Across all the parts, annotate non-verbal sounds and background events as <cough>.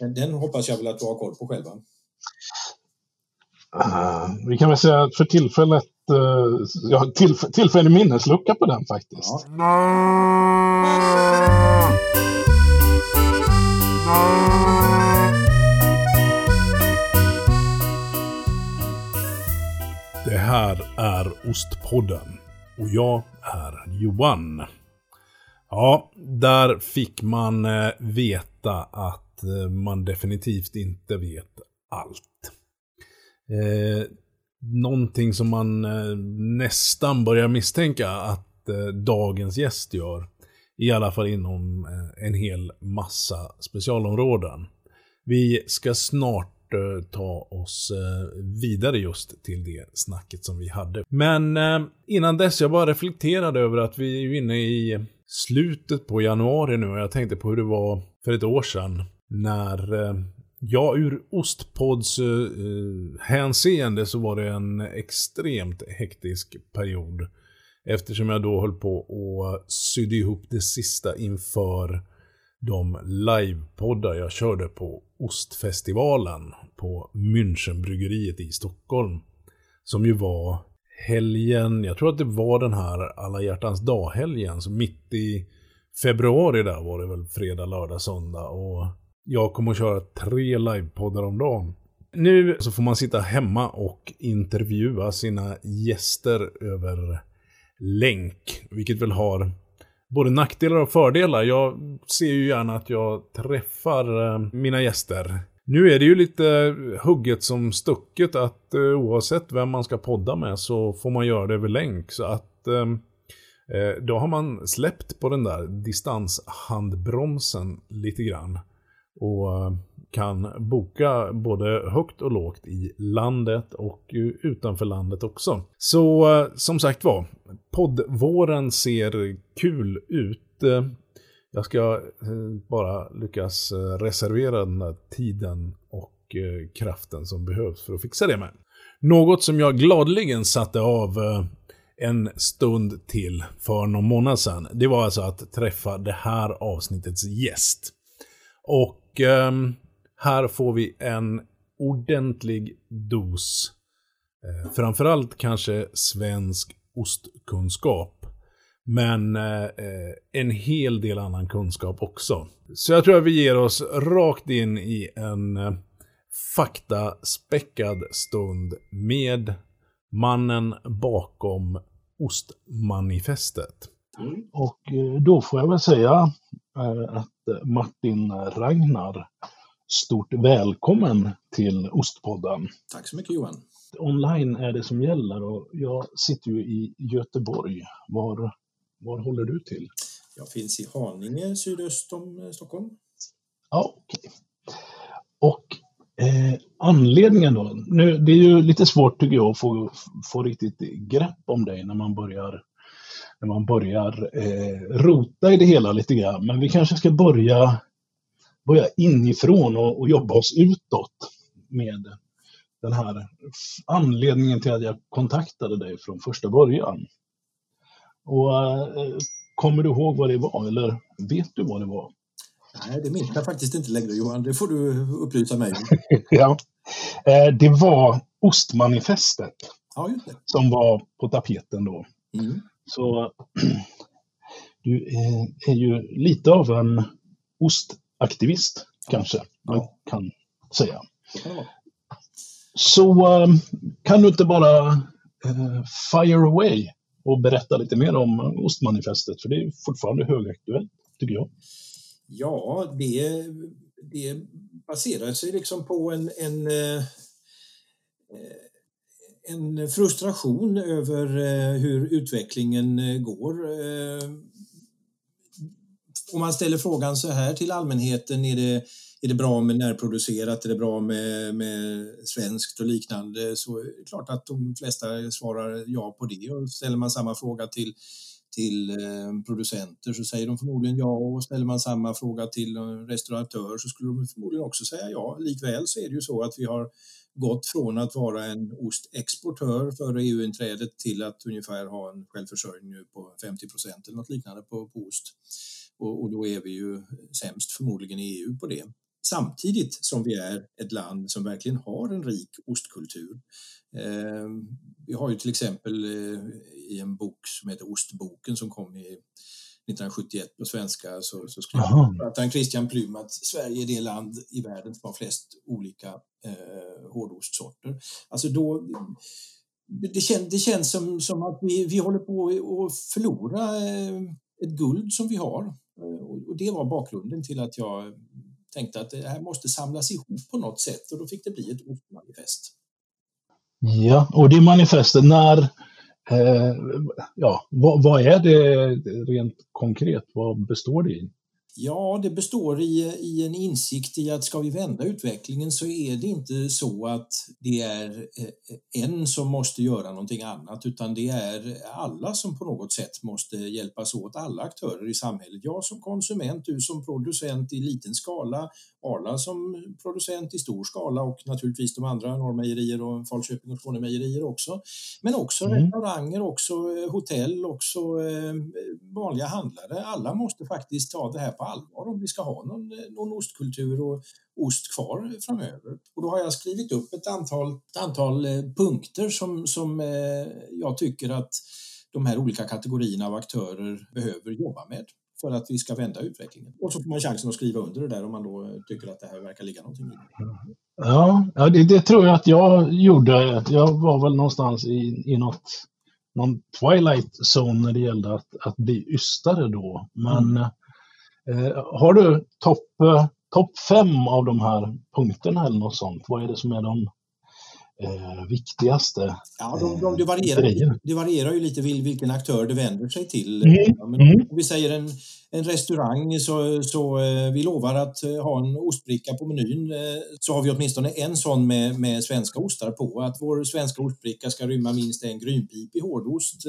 Den hoppas jag väl att du har koll på själva. Uh, vi kan väl säga att för tillfället, uh, jag har tillf tillfällig minneslucka på den faktiskt. Ja. Det här är Ostpodden och jag är Johan. Ja, där fick man eh, veta att att eh, man definitivt inte vet allt. Eh, någonting som man eh, nästan börjar misstänka att eh, dagens gäst gör. I alla fall inom eh, en hel massa specialområden. Vi ska snart eh, ta oss eh, vidare just till det snacket som vi hade. Men innan dess, jag bara reflekterade över att vi är inne i slutet på januari nu och jag tänkte på hur det var för ett år sedan när eh, Ja, ur Ostpods uh, hänseende så var det en extremt hektisk period. Eftersom jag då höll på och sydde ihop det sista inför de livepoddar jag körde på Ostfestivalen på Münchenbryggeriet i Stockholm. Som ju var helgen, jag tror att det var den här alla hjärtans dag-helgen, så mitt i februari där var det väl fredag, lördag, söndag och jag kommer att köra tre livepoddar om dagen. Nu så får man sitta hemma och intervjua sina gäster över länk, vilket väl har både nackdelar och fördelar. Jag ser ju gärna att jag träffar eh, mina gäster. Nu är det ju lite hugget som stucket att eh, oavsett vem man ska podda med så får man göra det över länk. Så att eh, då har man släppt på den där distanshandbromsen lite grann. Och eh, kan boka både högt och lågt i landet och utanför landet också. Så eh, som sagt var, poddvåren ser kul ut. Jag ska eh, bara lyckas reservera den där tiden och kraften som behövs för att fixa det med. Något som jag gladligen satte av en stund till för någon månad sedan. Det var alltså att träffa det här avsnittets gäst. Och um, här får vi en ordentlig dos. Eh, framförallt kanske svensk ostkunskap. Men eh, en hel del annan kunskap också. Så jag tror att vi ger oss rakt in i en eh, faktaspäckad stund med mannen bakom ostmanifestet. Och eh, då får jag väl säga att Martin Ragnar Stort välkommen till Ostpodden. Tack så mycket Johan. Online är det som gäller och jag sitter ju i Göteborg. Var, var håller du till? Jag finns i Haninge sydöst om eh, Stockholm. Ja, okej. Okay. Och eh, anledningen då? Nu, det är ju lite svårt tycker jag att få, få riktigt grepp om dig när man börjar när man börjar eh, rota i det hela lite grann. Men vi kanske ska börja börja inifrån och, och jobba oss utåt med den här anledningen till att jag kontaktade dig från första början. Och äh, Kommer du ihåg vad det var eller vet du vad det var? Nej, det minns jag faktiskt inte längre Johan. Det får du upplysa mig om. <laughs> ja. Eh, det var ostmanifestet ja, som var på tapeten då. Mm. Så du är ju lite av en ost aktivist, kanske man kan säga. Så ehm, kan du inte bara uh, fire away och berätta lite mer om ostmanifestet, för det är fortfarande högaktuellt, tycker jag. Ja, det, det baserar sig liksom på en, en, eh, en frustration över eh, hur utvecklingen eh, går eh, om man ställer frågan så här till allmänheten, är det, är det bra med närproducerat, är det bra med, med svenskt och liknande, så är det klart att de flesta svarar ja på det. Och ställer man samma fråga till, till producenter så säger de förmodligen ja och ställer man samma fråga till restauratör så skulle de förmodligen också säga ja. Likväl så är det ju så att vi har gått från att vara en ostexportör före EU-inträdet till att ungefär ha en självförsörjning nu på 50 procent eller något liknande på, på ost. Och, och, då är vi ju sämst förmodligen i EU på det. samtidigt som vi är ett land som verkligen har en rik ostkultur. Eh, vi har ju till exempel eh, i en bok som heter Ostboken som kom i 1971 på svenska så, så skrev Christian Plym att Sverige är det land i världen som har flest olika eh, hårdostsorter. Alltså då, det, kän, det känns som, som att vi, vi håller på att förlora eh, ett guld som vi har. Eh, och det var bakgrunden till att jag tänkte att det här måste samlas ihop på något sätt och då fick det bli ett ostmanifest. Ja, och det manifestet, när, eh, ja, vad, vad, är det rent konkret? Vad består det i? Ja, det består i, i en insikt i att ska vi vända utvecklingen så är det inte så att det är eh, en som måste göra någonting annat utan det är alla som på något sätt måste hjälpas åt, alla aktörer i samhället. Jag som konsument, du som producent i liten skala, Arla som producent i stor skala och naturligtvis de andra Norrmejerier och Falköping och Skånemejerier också. Men också mm. restauranger, också hotell, också eh, vanliga handlare. Alla måste faktiskt ta det här på allvar om vi ska ha någon, eh, någon ostkultur och ost kvar framöver. Och då har jag skrivit upp ett antal, ett antal punkter som, som jag tycker att de här olika kategorierna av aktörer behöver jobba med för att vi ska vända utvecklingen. Och så får man chansen att skriva under det där om man då tycker att det här verkar ligga någonting i det. Ja, ja det, det, tror jag att jag gjorde. Jag var väl någonstans i, i något, någon twilight zone när det gällde att, att bli ystare då. Men mm. Eh, har du topp eh, top fem av de här punkterna eller något sånt? Vad är det som är de eh, viktigaste Ja, de, de, det, varierar, det varierar ju lite vilken aktör det vänder sig till. Mm. Men mm. om vi säger en, en restaurang så, så eh, vi lovar att eh, ha en ostbricka på menyn eh, så har vi åtminstone en sån med, med svenska ostar på. Att vår svenska ostbricka ska rymma minst en grynpip i hårdost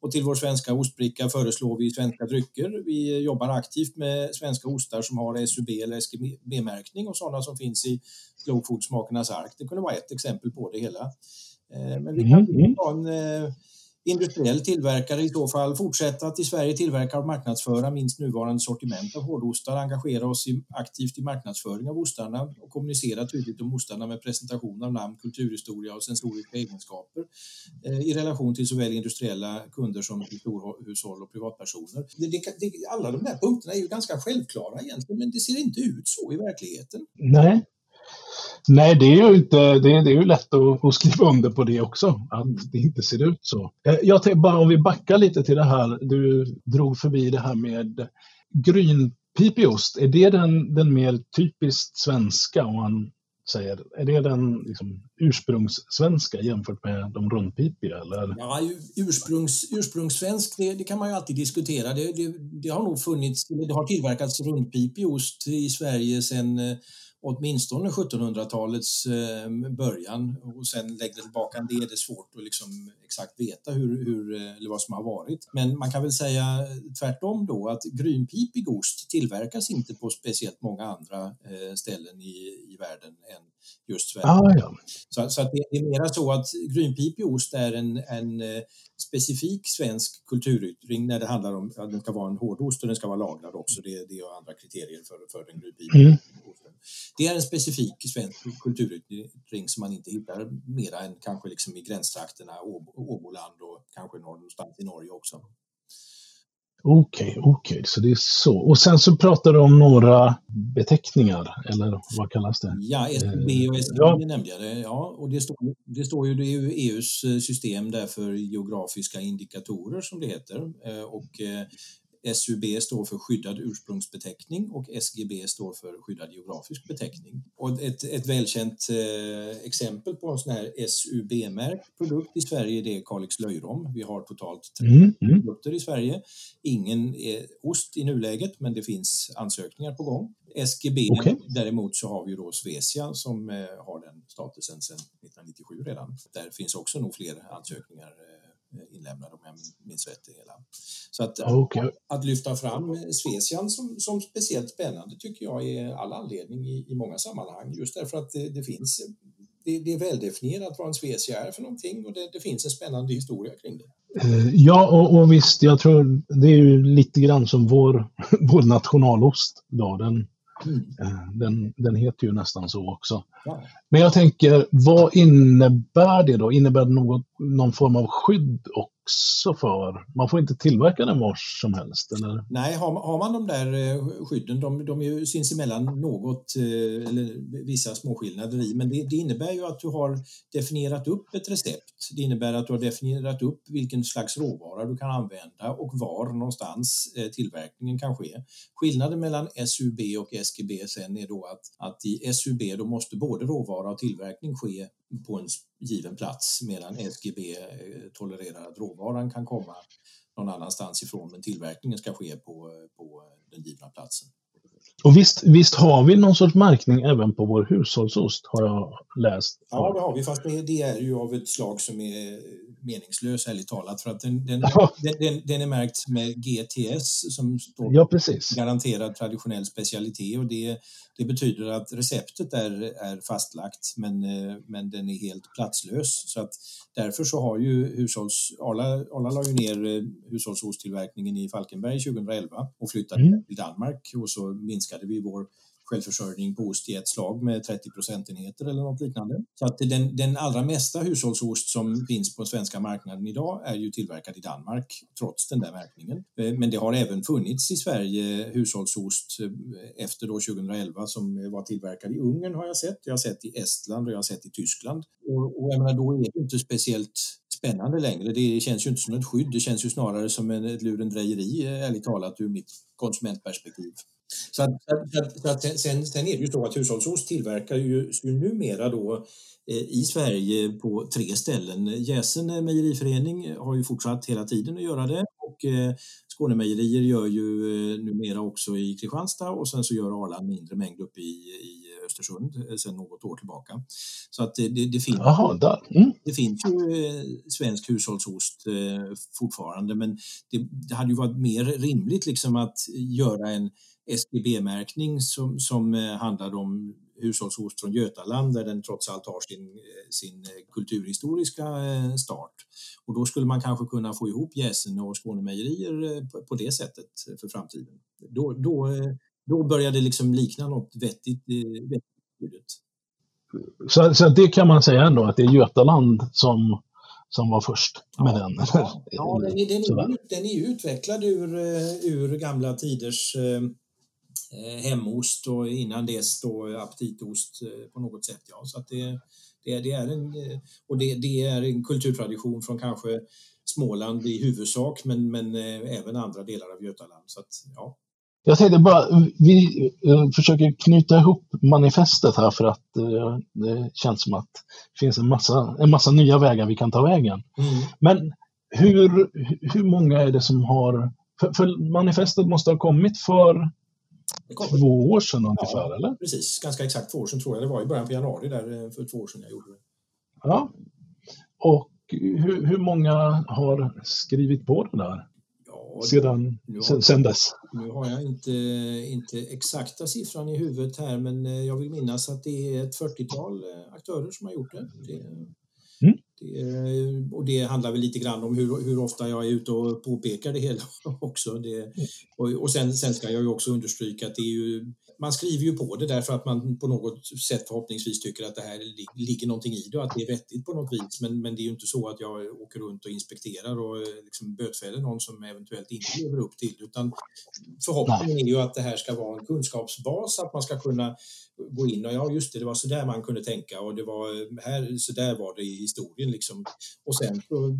och till vår svenska ostbricka föreslår vi svenska drycker. Vi jobbar aktivt med svenska ostar som har SUB eller SGB-märkning och sådana som finns i Slow Food-smakernas ark. Det kunde vara ett exempel på det hela. Men vi kan mm. ha en industriell tillverkare i så fall fortsätta att i Sverige tillverka och marknadsföra minst nuvarande sortiment av hårdostar, engagera oss i, aktivt i marknadsföring av ostarna och kommunicera tydligt om ostarna med presentation av namn, kulturhistoria och sensoriska egenskaper eh, i relation till såväl industriella kunder som storhushåll och privatpersoner. Det, det, det, alla de där punkterna är ju ganska självklara egentligen, men det ser inte ut så i verkligheten. Nej, Nej, det är ju, inte, det är, det är ju lätt att, att, skriva under på det också, att det inte ser ut så. Eh, jag tänkte bara om vi backar lite till det här, du drog förbi det här med grynpipiost. Är det den, den mer typiskt svenska, om man säger? Är det den liksom, ursprungssvenska jämfört med de rundpipiga? Eller? Ja, ursprungs, ursprungssvensk, det, det, kan man ju alltid diskutera. Det, det, det har nog funnits, det har tillverkats rundpipig ost i Sverige sedan eh, åtminstone 1700-talets eh, början och sen lägga tillbaka det är det svårt att liksom exakt veta hur, hur, eh, eller vad som har varit. Men man kan väl säga tvärtom då att grynpipig ost tillverkas inte på speciellt många andra eh, ställen i, i världen än just Sverige. Ah, ja. Så, så att det är mera så att grynpipig ost är en, en specifik svensk kulturyttring när det handlar om att den ska vara en hårdost och den ska vara lagrad också. Det, det är andra kriterier för, för den grynpipiga mm. Det är en specifik svensk kulturyttring som man inte hittar mera än kanske liksom i gränstrakterna, Åboland och kanske någonstans i Norge också. Okej, okay, okej, okay. så det är så. Och sen så pratar du om några beteckningar, eller vad kallas det? Ja, SB och SGB ja. nämnde jag det. Ja, och det står, det står ju, det är ju EUs eh, system där för geografiska indikatorer som det heter. Eh, och eh, SUB står för skyddad ursprungsbeteckning och SGB står för skyddad geografisk beteckning. Och ett, ett välkänt eh, exempel på en sån här SUB-märkt produkt i Sverige det är Kalix löjrom. Vi har totalt tre mm, mm. produkter i Sverige. Ingen är ost i nuläget, men det finns ansökningar på gång. SGB okay. däremot så har vi då Svecia som eh, har den statusen sedan 1997 redan. Där finns också nog fler ansökningar eh, Eh, inlämnade om jag minns rätt hela. Så att, okay. att, lyfta fram Svesian som, som speciellt spännande tycker jag är all anledning i, i många sammanhang just därför att det, det finns det, det, är väldefinierat vad en Svecia är för någonting och det, det finns en spännande historia kring det. Eh, ja, och, och, visst, jag tror det är ju lite grann som vår, <laughs> vår nationalost. Då. Den. Den, den heter ju nästan så också. Men jag tänker, vad innebär det då? Innebär det något, någon form av skydd också för, man får inte tillverka den var som helst? Eller? Nej, har, har man de där eh, skydden, de, de är ju sinsemellan något, eh, eller vissa småskillnader i, men det, det, innebär ju att du har definierat upp ett recept. Det innebär att du har definierat upp vilken slags råvara du kan använda och var någonstans eh, tillverkningen kan ske. Skillnaden mellan SUB och SGB sen är då att, att i SUB då måste både råvara och tillverkning ske på en given plats medan SGB eh, tolererar att råvaran kan komma någon annanstans ifrån men tillverkningen ska ske på, eh, på den givna platsen. Och visst, visst har vi någon sorts märkning även på vår hushållsost har jag läst. Ja, det har vi, fast det är ju av ett slag som är meningslös, ärligt talat. För att den, den, den, den, är märkt med GTS som står ja, precis. garanterad traditionell specialitet och det, det betyder att receptet är, är fastlagt men, men den är helt platslös. Så att därför så har ju hushålls... Arla, Arla la ju ner hushållsosttillverkningen i Falkenberg 2011 och flyttade mm. till Danmark och så minskade vi vår självförsörjning på ost i ett slag med 30 procentenheter eller något liknande. Så att den, den allra mesta hushållsost som finns på svenska marknaden idag är ju tillverkad i Danmark trots den där märkningen. Eh, men det har även funnits i Sverige hushållsost eh, efter då 2011 som var tillverkad i Ungern har jag sett. Jag har sett i Estland och jag har sett i Tyskland. Och, och jag menar, då är det inte speciellt spännande längre. Det känns ju inte som ett skydd, det känns ju snarare som ett lurendrejeri, eh, ärligt talat, ur mitt konsumentperspektiv. Så att, så så att sen, sen, är det ju så att hushållsost tillverkar ju, ju numera då eh, i Sverige på tre ställen. Jäsen mejeriförening har ju fortsatt hela tiden att göra det och eh, Skånemejerier gör ju eh, numera också i Kristianstad och sen så gör Arla en mindre mängd uppe i, i Östersund sedan något år tillbaka. Så att det, det, det finns, Aha, mm. det finns ju svensk hushållsost fortfarande men det, det hade ju varit mer rimligt liksom att göra en SGB-märkning som, som eh, handlar om hushållsost från Götaland där den trots allt har sin, eh, sin eh, kulturhistoriska start. Och då skulle man kanske kunna få ihop Jäsen och Skånemejerier på, på det sättet för framtiden. Då, då, då börjar det liksom likna något vettigt. vettigt. Så, så det kan man säga ändå att det är Götaland som, som var först med ja, den? Ja, ja den, är, den, är, den är utvecklad ur, ur gamla tiders hemost och innan dess då aptitost eh, på något sätt. Ja. Så det, det, det är en, eh, och det, det, är en kulturtradition från kanske Småland i huvudsak men, men även andra delar av Götaland. Så att, ja. Jag tänkte bara, vi försöker knyta ihop manifestet här för att det känns som att det finns en massa, en massa nya vägar vi kan ta vägen. Mm. Men hur, hur många är det som har... För, för manifestet måste ha kommit för Två år sedan ungefär, ja, eller? Precis, ganska exakt två år sedan tror jag. Det var i början på januari där eh, för två år sedan jag gjorde det. Ja. Och hur, hur många har skrivit på det där? Ja, sedan, sen, sen dess? Nu har jag inte, inte exakta siffran i huvudet här men eh, jag vill minnas att det är ett 40-tal eh, aktörer som har gjort det. det. Det, och det handlar väl lite grann om hur, hur ofta jag är ute och påpekar det hela <laughs> också. Det, och, och sen, sen ska jag ju också understryka att det är ju man skriver ju på det därför att man på något sätt förhoppningsvis tycker att det här ligger någonting i det och att det är vettigt på något vis. Men, men det är ju inte så att jag åker runt och inspekterar och liksom bötfäller någon som eventuellt inte lever upp till utan förhoppningen är ju att det här ska vara en kunskapsbas, att man ska kunna gå in och ja just det, det var så där man kunde tänka och det var här, så där var det i historien liksom. Och sen så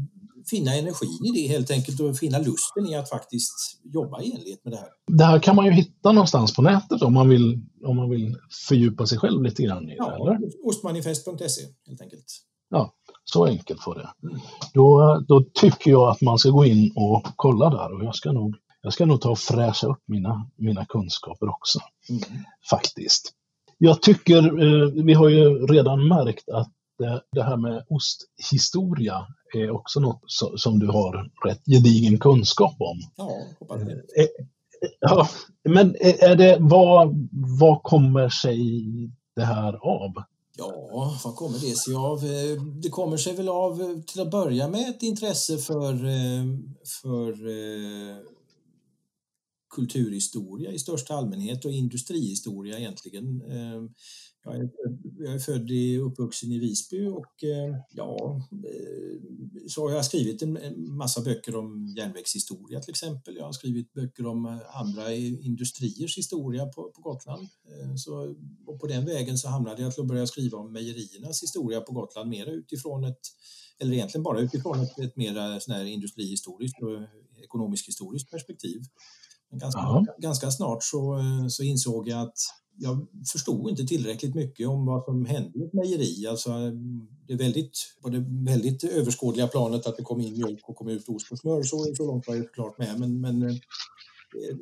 finna energin i det helt enkelt och finna lusten i att faktiskt jobba i enlighet med det här. Det här kan man ju hitta någonstans på nätet om man vill, om man vill fördjupa sig själv lite grann i det, ja, eller? Ostmanifest.se helt enkelt. Ja, så enkelt får det. Mm. Då, då tycker jag att man ska gå in och kolla där och jag ska nog, jag ska nog ta och fräscha upp mina, mina kunskaper också. Mm. Faktiskt. Jag tycker, eh, vi har ju redan märkt att det här med osthistoria är också något som du har rätt gedigen kunskap om. Ja, hoppas det. Eh, eh, ja, men är det, vad, vad kommer sig det här av? Ja, vad kommer det sig av? Det kommer sig väl av till att börja med ett intresse för, för kulturhistoria i största allmänhet och industrihistoria egentligen. Jag är, jag är född och uppvuxen i Visby och ehm, ja, eh, så har jag skrivit en, massa böcker om järnvägshistoria till exempel. Jag har skrivit böcker om eh, andra industriers historia på, på Gotland. Ehm, så, och på den vägen så hamnade jag till att börja skriva om mejeriernas historia på Gotland mer utifrån ett, eller egentligen bara utifrån ett, ett mer sån industrihistoriskt och ekonomisk historiskt perspektiv. Ganska, ganska snart så, så insåg jag att jag förstod inte tillräckligt mycket om vad som hände i ett mejeri. Alltså, det är väldigt, på det väldigt överskådliga planet att det kom in mjölk och kom ut ost och smör, så, så långt var jag klart med. Men, men eh,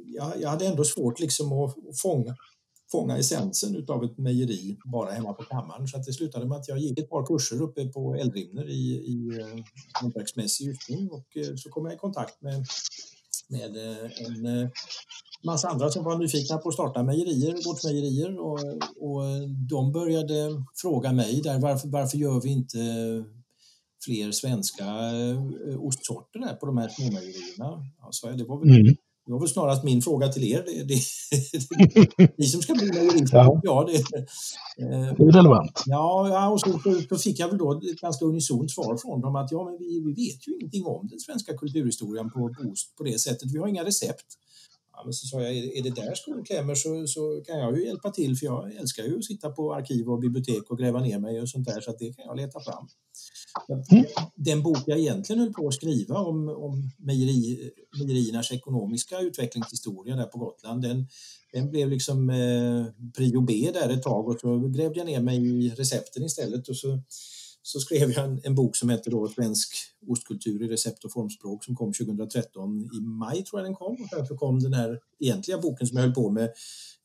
jag, jag hade ändå svårt liksom att, fånga, fånga essensen av ett mejeri bara hemma på kammaren. Så att det slutade med att jag gick ett par kurser uppe på Eldrimner i, i eh, hantverksmässig utbildning och eh, så kom jag i kontakt med, med en massa andra som var nyfikna på att starta mejerier, gårdsmejerier och, och de började fråga mig där varför, varför gör vi inte fler svenska eh, ostsorter där på de här småmejerierna? Alltså, det, var väl, mm. Det var väl snarast min fråga till er. Det, det, det, <laughs> ni som ska bli mejerister. Ja. Ja, det, eh, det är relevant. Ja, ja och så, så fick jag väl då ett ganska unisont svar från dem att ja, men vi, vi vet ju ingenting om den svenska kulturhistorien på ost på det sättet. Vi har inga recept. Ja, men så sa jag, är det där skon klämmer så, så kan jag ju hjälpa till för jag älskar ju att sitta på arkiv och bibliotek och gräva ner mig och sånt där så att det kan jag leta fram. Mm. Den bok jag egentligen höll på att skriva om, om mejeri, mejeriernas ekonomiska utvecklingshistoria där på Gotland, den, den blev liksom eh, prio B där ett tag och så grävde jag ner mig i recepten istället och så så skrev jag en, en, bok som heter då Svensk ostkultur i recept och formspråk som kom 2013 i maj tror jag den kom och därför kom den här egentliga boken som jag höll på med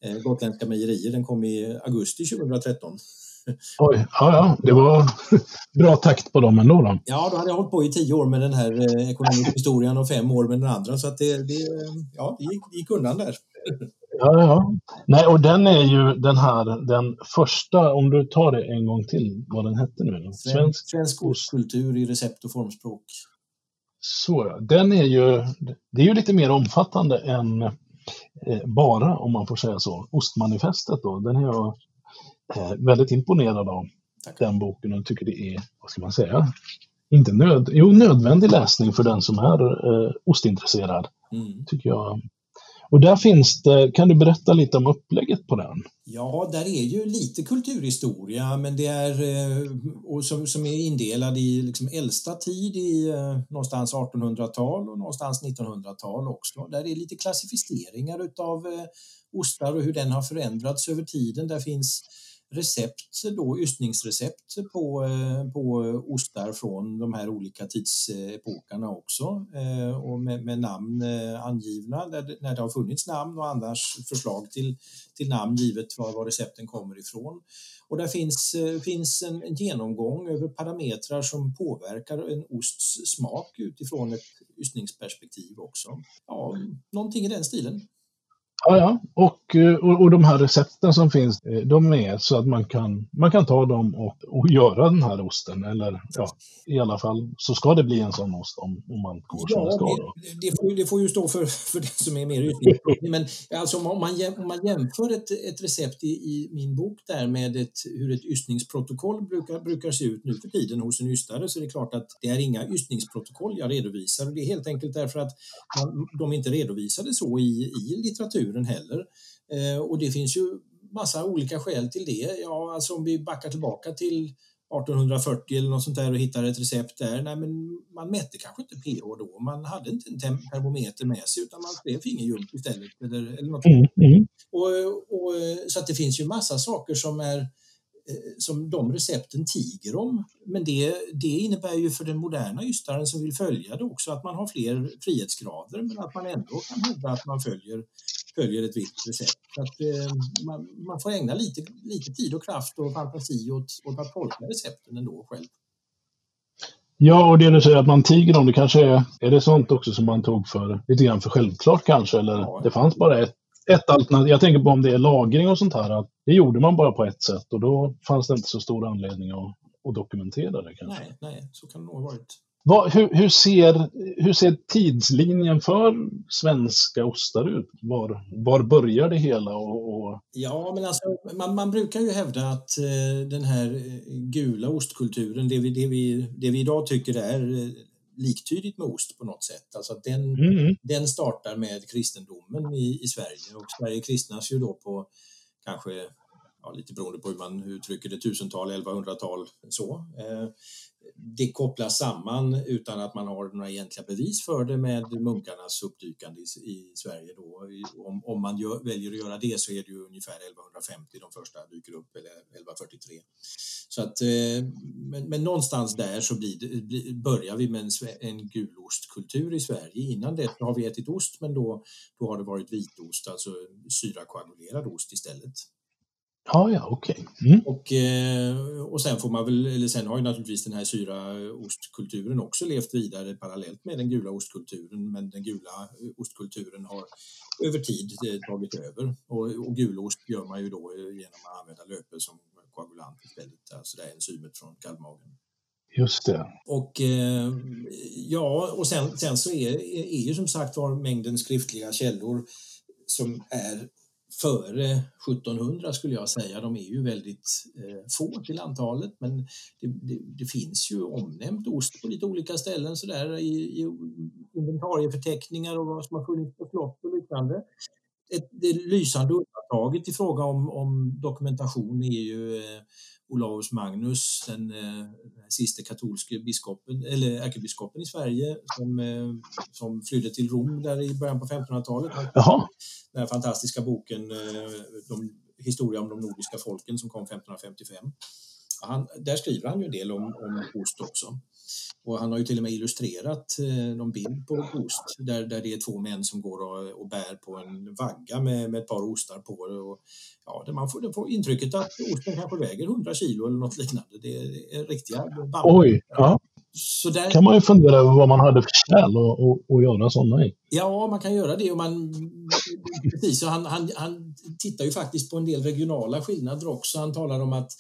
eh, Gotländska mejerier, den kom i augusti 2013. Oj, ja, ja, det var <laughs> bra takt på dem ändå. Då. Ja, då hade jag hållit på i tio år med den här eh, ekonomiska historien och fem år med den andra så att det, det, ja, det gick, gick undan där. Ja, ja. Nej, och den är ju den här, den första, om du tar det en gång till, vad den hette nu? Svensk, Svensk ostkultur i recept och formspråk. Så den är ju, det är ju lite mer omfattande än eh, bara, om man får säga så, ostmanifestet då. Den är jag väldigt imponerad av, Tack. den boken, och tycker det är, vad ska man säga, inte nöd, jo, nödvändig läsning för den som är eh, ostintresserad. Mm. Tycker jag och där finns det, kan du berätta lite om upplägget på den? Ja, där är ju lite kulturhistoria, men det är eh, och som, som är indelad i liksom äldsta tid i eh, någonstans 1800-tal och någonstans 1900-tal också. Där är lite klassificeringar utav eh, ostar och hur den har förändrats över tiden. Där finns recept, då, ystningsrecept på, eh, på ostar från de här olika tidsepokerna också eh, och med, med namn eh, angivna när, när det har funnits namn och annars förslag till, till namn givet var, var recepten kommer ifrån. Och där finns, finns en, en genomgång över parametrar som påverkar en osts smak utifrån ett ystningsperspektiv också. Ja, någonting i den stilen. Ja, ja. Och, eh, och, och de här recepten som finns, eh, de är så att man kan, man kan ta dem och, och göra den här osten. Eller ja, i alla fall så ska det bli en sån ost om, om man går ja, som det ska. Då. Det, det, får, det får ju stå för, för den som är mer utbildad. Men alltså, om, man, om man jämför ett, ett recept i, i min bok där med ett, hur ett ystningsprotokoll brukar, brukar se ut nu för tiden hos en ystare så är det klart att det är inga ystningsprotokoll jag redovisar. Det är helt enkelt därför att de inte redovisade så i, i litteratur naturen heller. Eh, och det finns ju massa olika skäl till det. Ja, alltså om vi backar tillbaka till 1840 eller något sånt där och hittar ett recept där. Nej, men man mätte kanske inte pH då. Man hade inte en termometer med sig utan man skrev fingerljump istället. Eller, eller något. Mm, mm. Och, och, så att det finns ju massa saker som är Eh, som de recepten tiger om. Men det, det innebär ju för den moderna ystaren som vill följa det också att man har fler frihetsgrader men att man ändå kan hävda att man följer, följer ett visst recept. Så att, eh, man, man, får ägna lite, lite tid och kraft och fantasi åt, åt att tolka recepten ändå själv. Ja, och det du säger att man tiger om, det kanske är, är det sånt också som man tog för lite grann för självklart kanske? Eller ja. det fanns bara ett ett alternativ, jag tänker på om det är lagring och sånt här, att det gjorde man bara på ett sätt och då fanns det inte så stor anledning att, att dokumentera det kanske. Nej, nej, så kan det nog ha varit. Vad, hur, hur, ser, hur ser tidslinjen för svenska ostar ut? Var, var börjar det hela? Och, och... Ja, men alltså, man, man, brukar ju hävda att eh, den här eh, gula ostkulturen, det vi, det, vi, det vi idag tycker är eh, liktydigt med ost på något sätt. Alltså att den, mm. den startar med kristendomen i, i Sverige och Sverige kristnas ju då på kanske ja, lite beroende på hur man uttrycker det, tusental, 1100-tal så. Eh, det kopplas samman utan att man har några egentliga bevis för det med munkarnas uppdykande i, i Sverige. Då. Om, om man gör, väljer att göra det så är det ju ungefär 1150 de första dyker upp, eller 1143. Så att, eh, men, men någonstans där så blir det, börjar vi med en, en gulostkultur i Sverige. Innan det har vi ätit ost, men då, då har det varit vitost, alltså syrakoagulerad ost istället. Ja, ja, okej. Okay. Mm. Och, eh, och sen får man väl, eller sen har ju naturligtvis den här syraostkulturen också levt vidare parallellt med den gula ostkulturen, men den gula ostkulturen har över tid eh, tagit över. Och, och gulost gör man ju då genom att använda löpe som koagulant istället, alltså det är enzymet från kalvmagen. Just det. Och eh, ja, och sen, sen så är, är ju som sagt var mängden skriftliga källor som är före 1700 skulle jag säga. De är ju väldigt eh, få till antalet men det, det, det, finns ju omnämnt ost på lite olika ställen sådär i, i inventarieförteckningar och vad som har funnits på slott och liknande. Ett, det lysande undantaget i fråga om, om dokumentation är ju eh, Olaus Magnus, den, eh, sista katolske biskopen, eller ärkebiskopen i Sverige som, eh, som flydde till Rom där i början på 1500-talet. Den här fantastiska boken eh, de, Historia om de nordiska folken som kom 1555. Han, där skriver han ju en del om, om ost också. Och han har ju till och med illustrerat eh, någon bild på ost där, där det är två män som går och, och bär på en vagga med, med ett par ostar på. Och, ja, man får, får intrycket att osten kanske väger 100 kilo eller något liknande. Det är riktiga band. Oj! Ja. Så där kan man ju fundera över vad man hade för kärl att göra sådana i. Ja, man kan göra det. Och man, precis, och han, han, han tittar ju faktiskt på en del regionala skillnader också. Han talar om att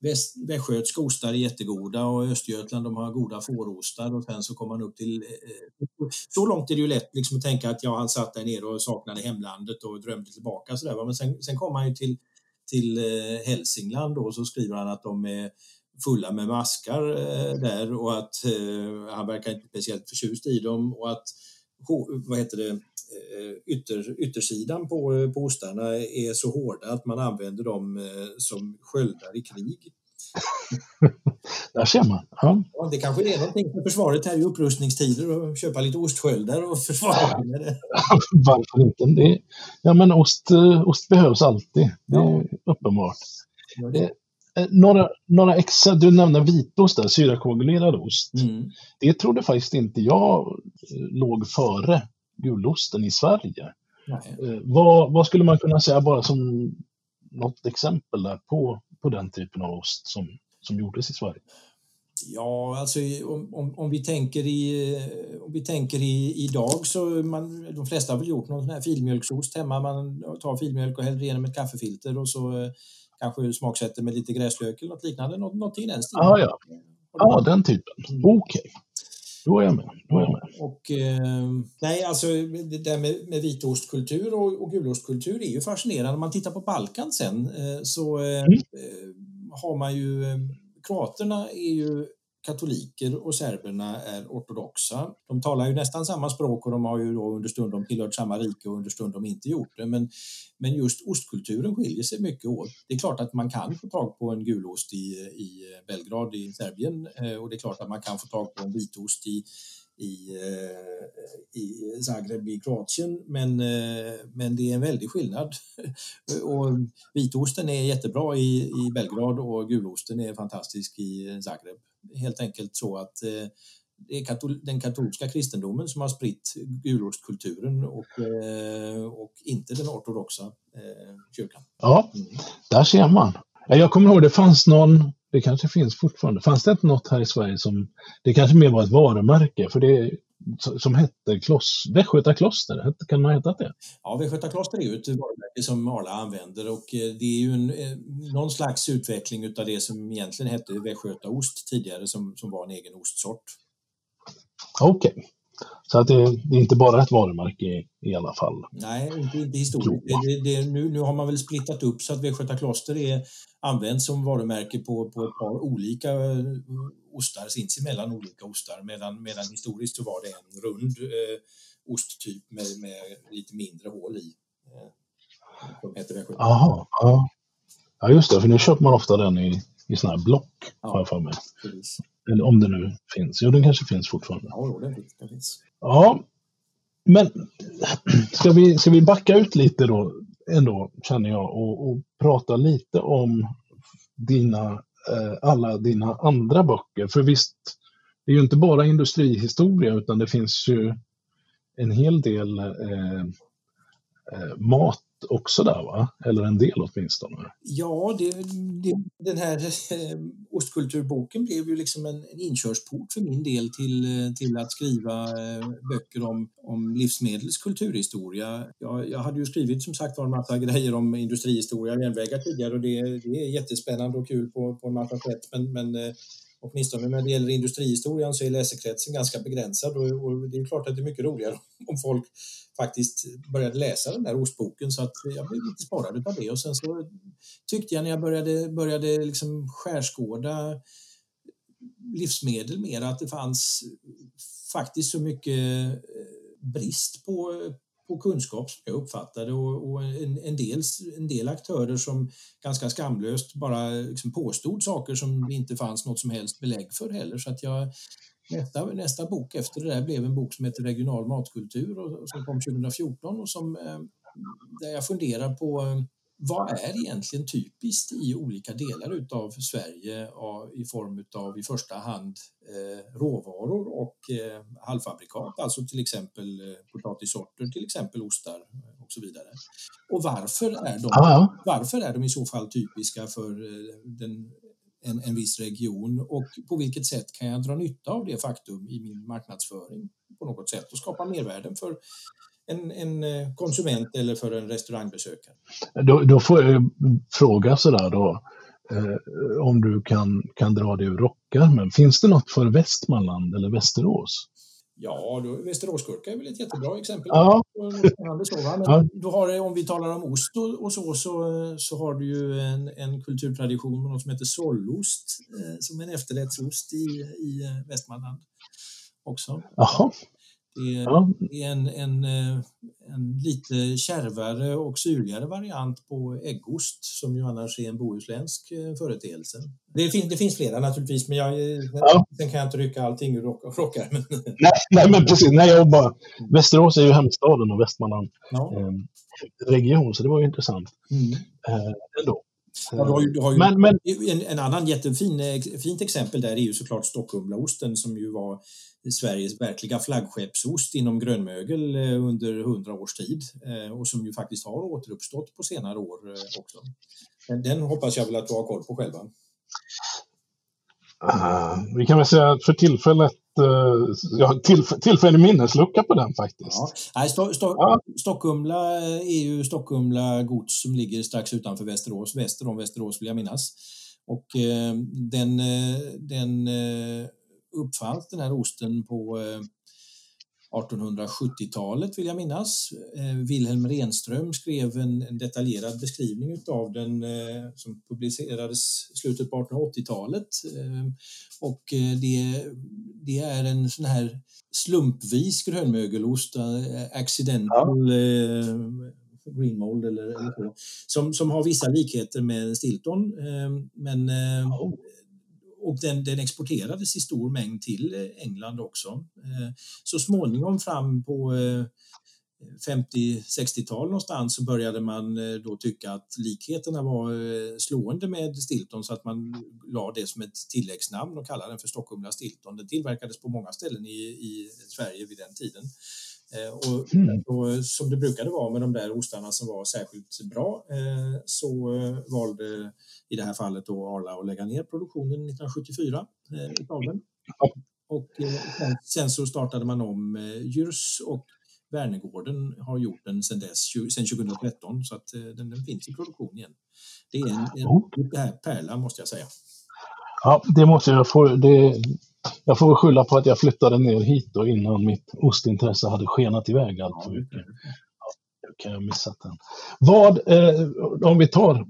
västgötska ostar är jättegoda och Östergötland de har goda fårostar och sen så kommer man upp till... Eh, så långt är det ju lätt liksom att tänka att ja, han satt där nere och saknade hemlandet och drömde tillbaka sådär. Men sen, sen kommer han ju till, till eh, Hälsingland och så skriver han att de är fulla med maskar eh, där och att eh, han verkar inte speciellt förtjust i dem och att vad heter det, ytter, yttersidan på, på ostarna är så hårda att man använder dem som sköldar i krig. <laughs> Där ser man. Ja. ja. det kanske är någonting för försvaret här i upprustningstider att köpa lite ostsköldar och försvara med det. <laughs> Varför inte? Det, ja, men ost, eh, ost behövs alltid. Det är ja. uppenbart. Ja, det. Eh, några, några extra, du nämnde vitost där, syrakoagulerad ost. Mm. Det trodde faktiskt inte jag eh, låg före gulosten i Sverige. Eh, vad, vad, skulle man kunna säga bara som något exempel där på, på den typen av ost som, som gjordes i Sverige? Ja, alltså om, om, om, vi tänker i, om vi tänker i, idag så man, de flesta har väl gjort någon sån här filmjölksost hemma. Man tar filmjölk och häller igenom ett kaffefilter och så eh, kanske smaksätter med lite gräslök eller något liknande. Något, något i den stilen. Ah, ja, ja. den typen. Mm. Okej. Okay. Då är jag med. Då är jag med. Och, eh, nej, alltså det där med, med vitostkultur och, och gulostkultur är ju fascinerande. Om man tittar på Balkan sen eh, så eh, mm. Eh, har man ju... Eh, kroaterna är ju katoliker och serberna är ortodoxa. De talar ju nästan samma språk och de har ju då understundom tillhört samma rike och understundom inte gjort det. Men, men just ostkulturen skiljer sig mycket åt. Det är klart att man kan få tag på en gulost i, i Belgrad i Serbien eh, och det är klart att man kan få tag på en vitost i, i, eh, i Zagreb i Kroatien, men, eh, men det är en väldig skillnad. <laughs> och vitosten är jättebra i, i Belgrad och gulosten är fantastisk i Zagreb. Helt enkelt så att eh, det är katol den katolska kristendomen som har spritt gulostkulturen och, och inte den ortodoxa kyrkan. Ja, där ser man. Jag kommer ihåg det fanns någon det kanske finns fortfarande. Fanns det inte något här i Sverige som, det kanske mer var ett varumärke, för det som hette kloss, Västgöta kloster, kan man heta det? Ja, Västgöta kloster är ju ett varumärke som Arla använder och eh, det är ju en, eh, någon slags utveckling av det som egentligen hette Västgötaost tidigare som, som var en egen ostsort. Okej. Okay. Så att det, det, är inte bara ett varumärke i, i alla fall? Nej, inte, inte historiskt. Det, det, nu, nu har man väl splittat upp så att Västgöta kloster är används som varumärke på, på ett par olika eh, ostar, sinsemellan olika ostar, medan, medan historiskt så var det en rund eh, osttyp med, med lite mindre hål i. Eh, som heter Västgöta. Jaha, ja. ja just det, för nu köper man ofta den i, i sådana här block, ja, har jag för mig. Precis. Eller om det nu finns. Jo, den kanske finns fortfarande. Ja, den finns. Den finns. Ja, men ska vi, ska vi backa ut lite då ändå, känner jag, och, och prata lite om dina, eh, alla dina andra böcker. För visst, det är ju inte bara industrihistoria utan det finns ju en hel del eh, Eh, mat också där va? Eller en del åtminstone. Ja, det, det, den här eh, ostkulturboken blev ju liksom en, en inkörsport för min del till, eh, till att skriva eh, böcker om, om livsmedels kulturhistoria. Jag, jag hade ju skrivit som sagt var en massa grejer om industrihistoria och järnvägar tidigare och det, det är jättespännande och kul på, på en massa sätt men, men eh, åtminstone när det gäller industrihistorien så är läsekretsen ganska begränsad och, och, det är klart att det är mycket roligare <laughs> om folk faktiskt började läsa den där ostboken så att jag blev lite sparad av det och sen så tyckte jag när jag började, började liksom skärskåda livsmedel mer att det fanns faktiskt så mycket eh, brist på, på kunskap som jag uppfattade och, och en, en, del, en del aktörer som ganska skamlöst bara liksom påstod saker som det inte fanns något som helst belägg för heller. Så att jag, nästa, nästa bok efter det där blev en bok som heter Regional matkultur och, som kom 2014 och som, eh, där jag funderar på eh, vad är egentligen typiskt i olika delar av Sverige i form av i första hand eh, råvaror och halvfabrikat, alltså till exempel potatissorter, till exempel ostar och så vidare. Och varför är de, varför är de i så fall typiska för den, en, en viss region och på vilket sätt kan jag dra nytta av det faktum i min marknadsföring på något sätt och skapa mervärden för en, en eh, konsument eller för en restaurangbesökare. Då, då får jag fråga sådär då, eh, om du kan, kan dra det ur rockar, men finns det något för Västmanland eller Västerås? Ja, då, Västeråsgurka är väl ett jättebra exempel. Ja. Du har, om vi talar om ost och, och, så, så, så har du ju en, en kulturtradition med något som heter sållost, eh, som en efterrättsost i, i Västmanland också. Jaha. Det är, ja. en, en, eh, en lite kärvare och syrligare variant på äggost som ju annars är en bohuslänsk eh, företeelse. Det, fin, det finns flera naturligtvis, men jag, eh, ja. sen kan jag inte rycka allting ur rockar. <laughs> nej, nej, men precis. Nej, jag bara, Västerås är ju hemstaden och Västmanland ja. eh, region, så det var ju intressant mm. eh, ändå. Ja, du har ju, du har ju men, men... En, en, annan jättefin fint exempel där är ju såklart Stockholmlaosten som ju var Sveriges verkliga flaggskeppsost inom grönmögel eh, under hundra års tid eh, och som ju faktiskt har återuppstått på senare år eh, också. Den hoppas jag väl att du har koll på själva. Uh, vi kan väl säga att för tillfället jag har tillf tillfällig minneslucka på den faktiskt. Ja. Nej, Sto Sto ja. Stockumla är ju Stockumla gods som ligger strax utanför Västerås, väster om Västerås vill jag minnas. Och uh, den, den uppfanns den här osten på 1870-talet eh, vill jag minnas. Eh, Wilhelm Renström skrev en, detaljerad beskrivning av den eh, som publicerades slutet på 1880-talet. Och det, det, är en sån här slumpvis grönmögelost, accidental ja. green mold eller, eller så, som, som har vissa likheter med Stilton. Men och den, den, exporterades i stor mängd till eh, England också. Eh, så småningom fram på eh, 50-60-tal någonstans så började man då tycka att likheterna var slående med Stilton så att man la det som ett tilläggsnamn och kallade den för Stockholmla Stilton. Den tillverkades på många ställen i, i Sverige vid den tiden. Och, mm. och, som det brukade vara med de där ostarna som var särskilt bra så valde i det här fallet då Arla att lägga ner produktionen 1974 eh, utav den. Och eh, sen så startade man om eh, Djurs och Värnegården har gjort den sedan dess, sedan 2013, så att den, den finns i produktion igen. Det är en, en, en pärla måste jag säga. Ja, det måste jag få. Det, jag får skylla på att jag flyttade ner hit då innan mitt ostintresse hade skenat iväg allt för mycket. Ja, kan jag missat den. Vad, eh, om vi tar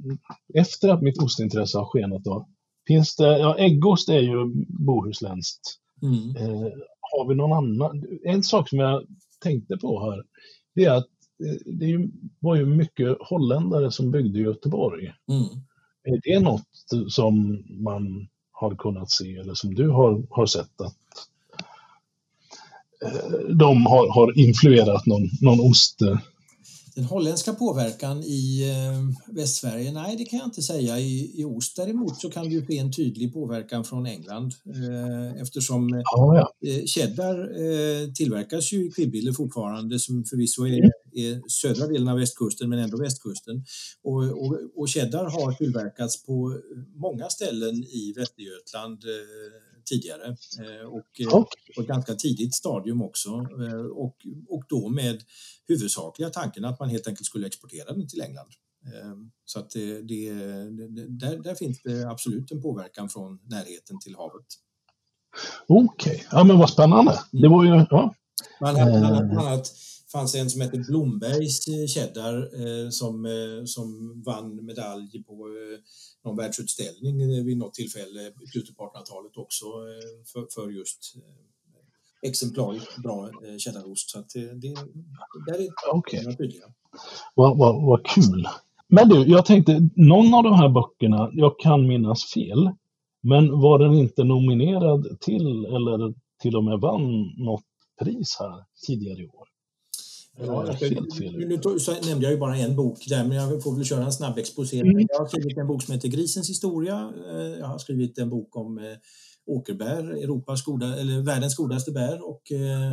efter att mitt ostintresse har skenat då, finns det, ja äggost är ju bohusländskt. Mm. Eh, har vi någon annan? En sak som jag tänkte på här, det är att eh, det var ju mycket holländare som byggde Göteborg. Mm. Är det något som man har kunnat se eller som du har, har sett att eh, de har, har influerat någon, någon ost den holländska påverkan i eh, Västsverige, nej det kan jag inte säga. I, i ost däremot så kan det se en tydlig påverkan från England eh, eftersom oh, ja. eh, cheddar eh, tillverkas ju i Kvibille fortfarande som förvisso är. Är, södra delen av västkusten men ändå västkusten. Och, och, och cheddar har tillverkats på många ställen i Västergötland eh, tidigare eh, och eh, på ett ganska tidigt stadium också och, och då med huvudsakliga tanken att man helt enkelt skulle exportera den till England. Så att det, det, där, där finns det absolut en påverkan från närheten till havet. Okej, okay. ja men vad spännande. Det var ju, ja. Man hade bland annat fanns en som hette Blombergs cheddar eh, som, eh, som vann medalj på eh, någon världsutställning vid något tillfälle i slutet på 1800-talet också för, för just exemplariskt bra cheddarost. Så att det, det där är okay. tydliga. Vad, vad, vad kul! Men du, jag tänkte, någon av de här böckerna, jag kan minnas fel, men var den inte nominerad till eller till och med vann något pris här tidigare i år? Ja, jag, nu så nämnde jag ju bara en bok där, men jag får väl köra en snabb exposé. Mm. Jag har skrivit en bok som heter Grisens historia. Eh, jag har skrivit en bok om eh, åkerbär, Europas goda, eller världens godaste bär och eh,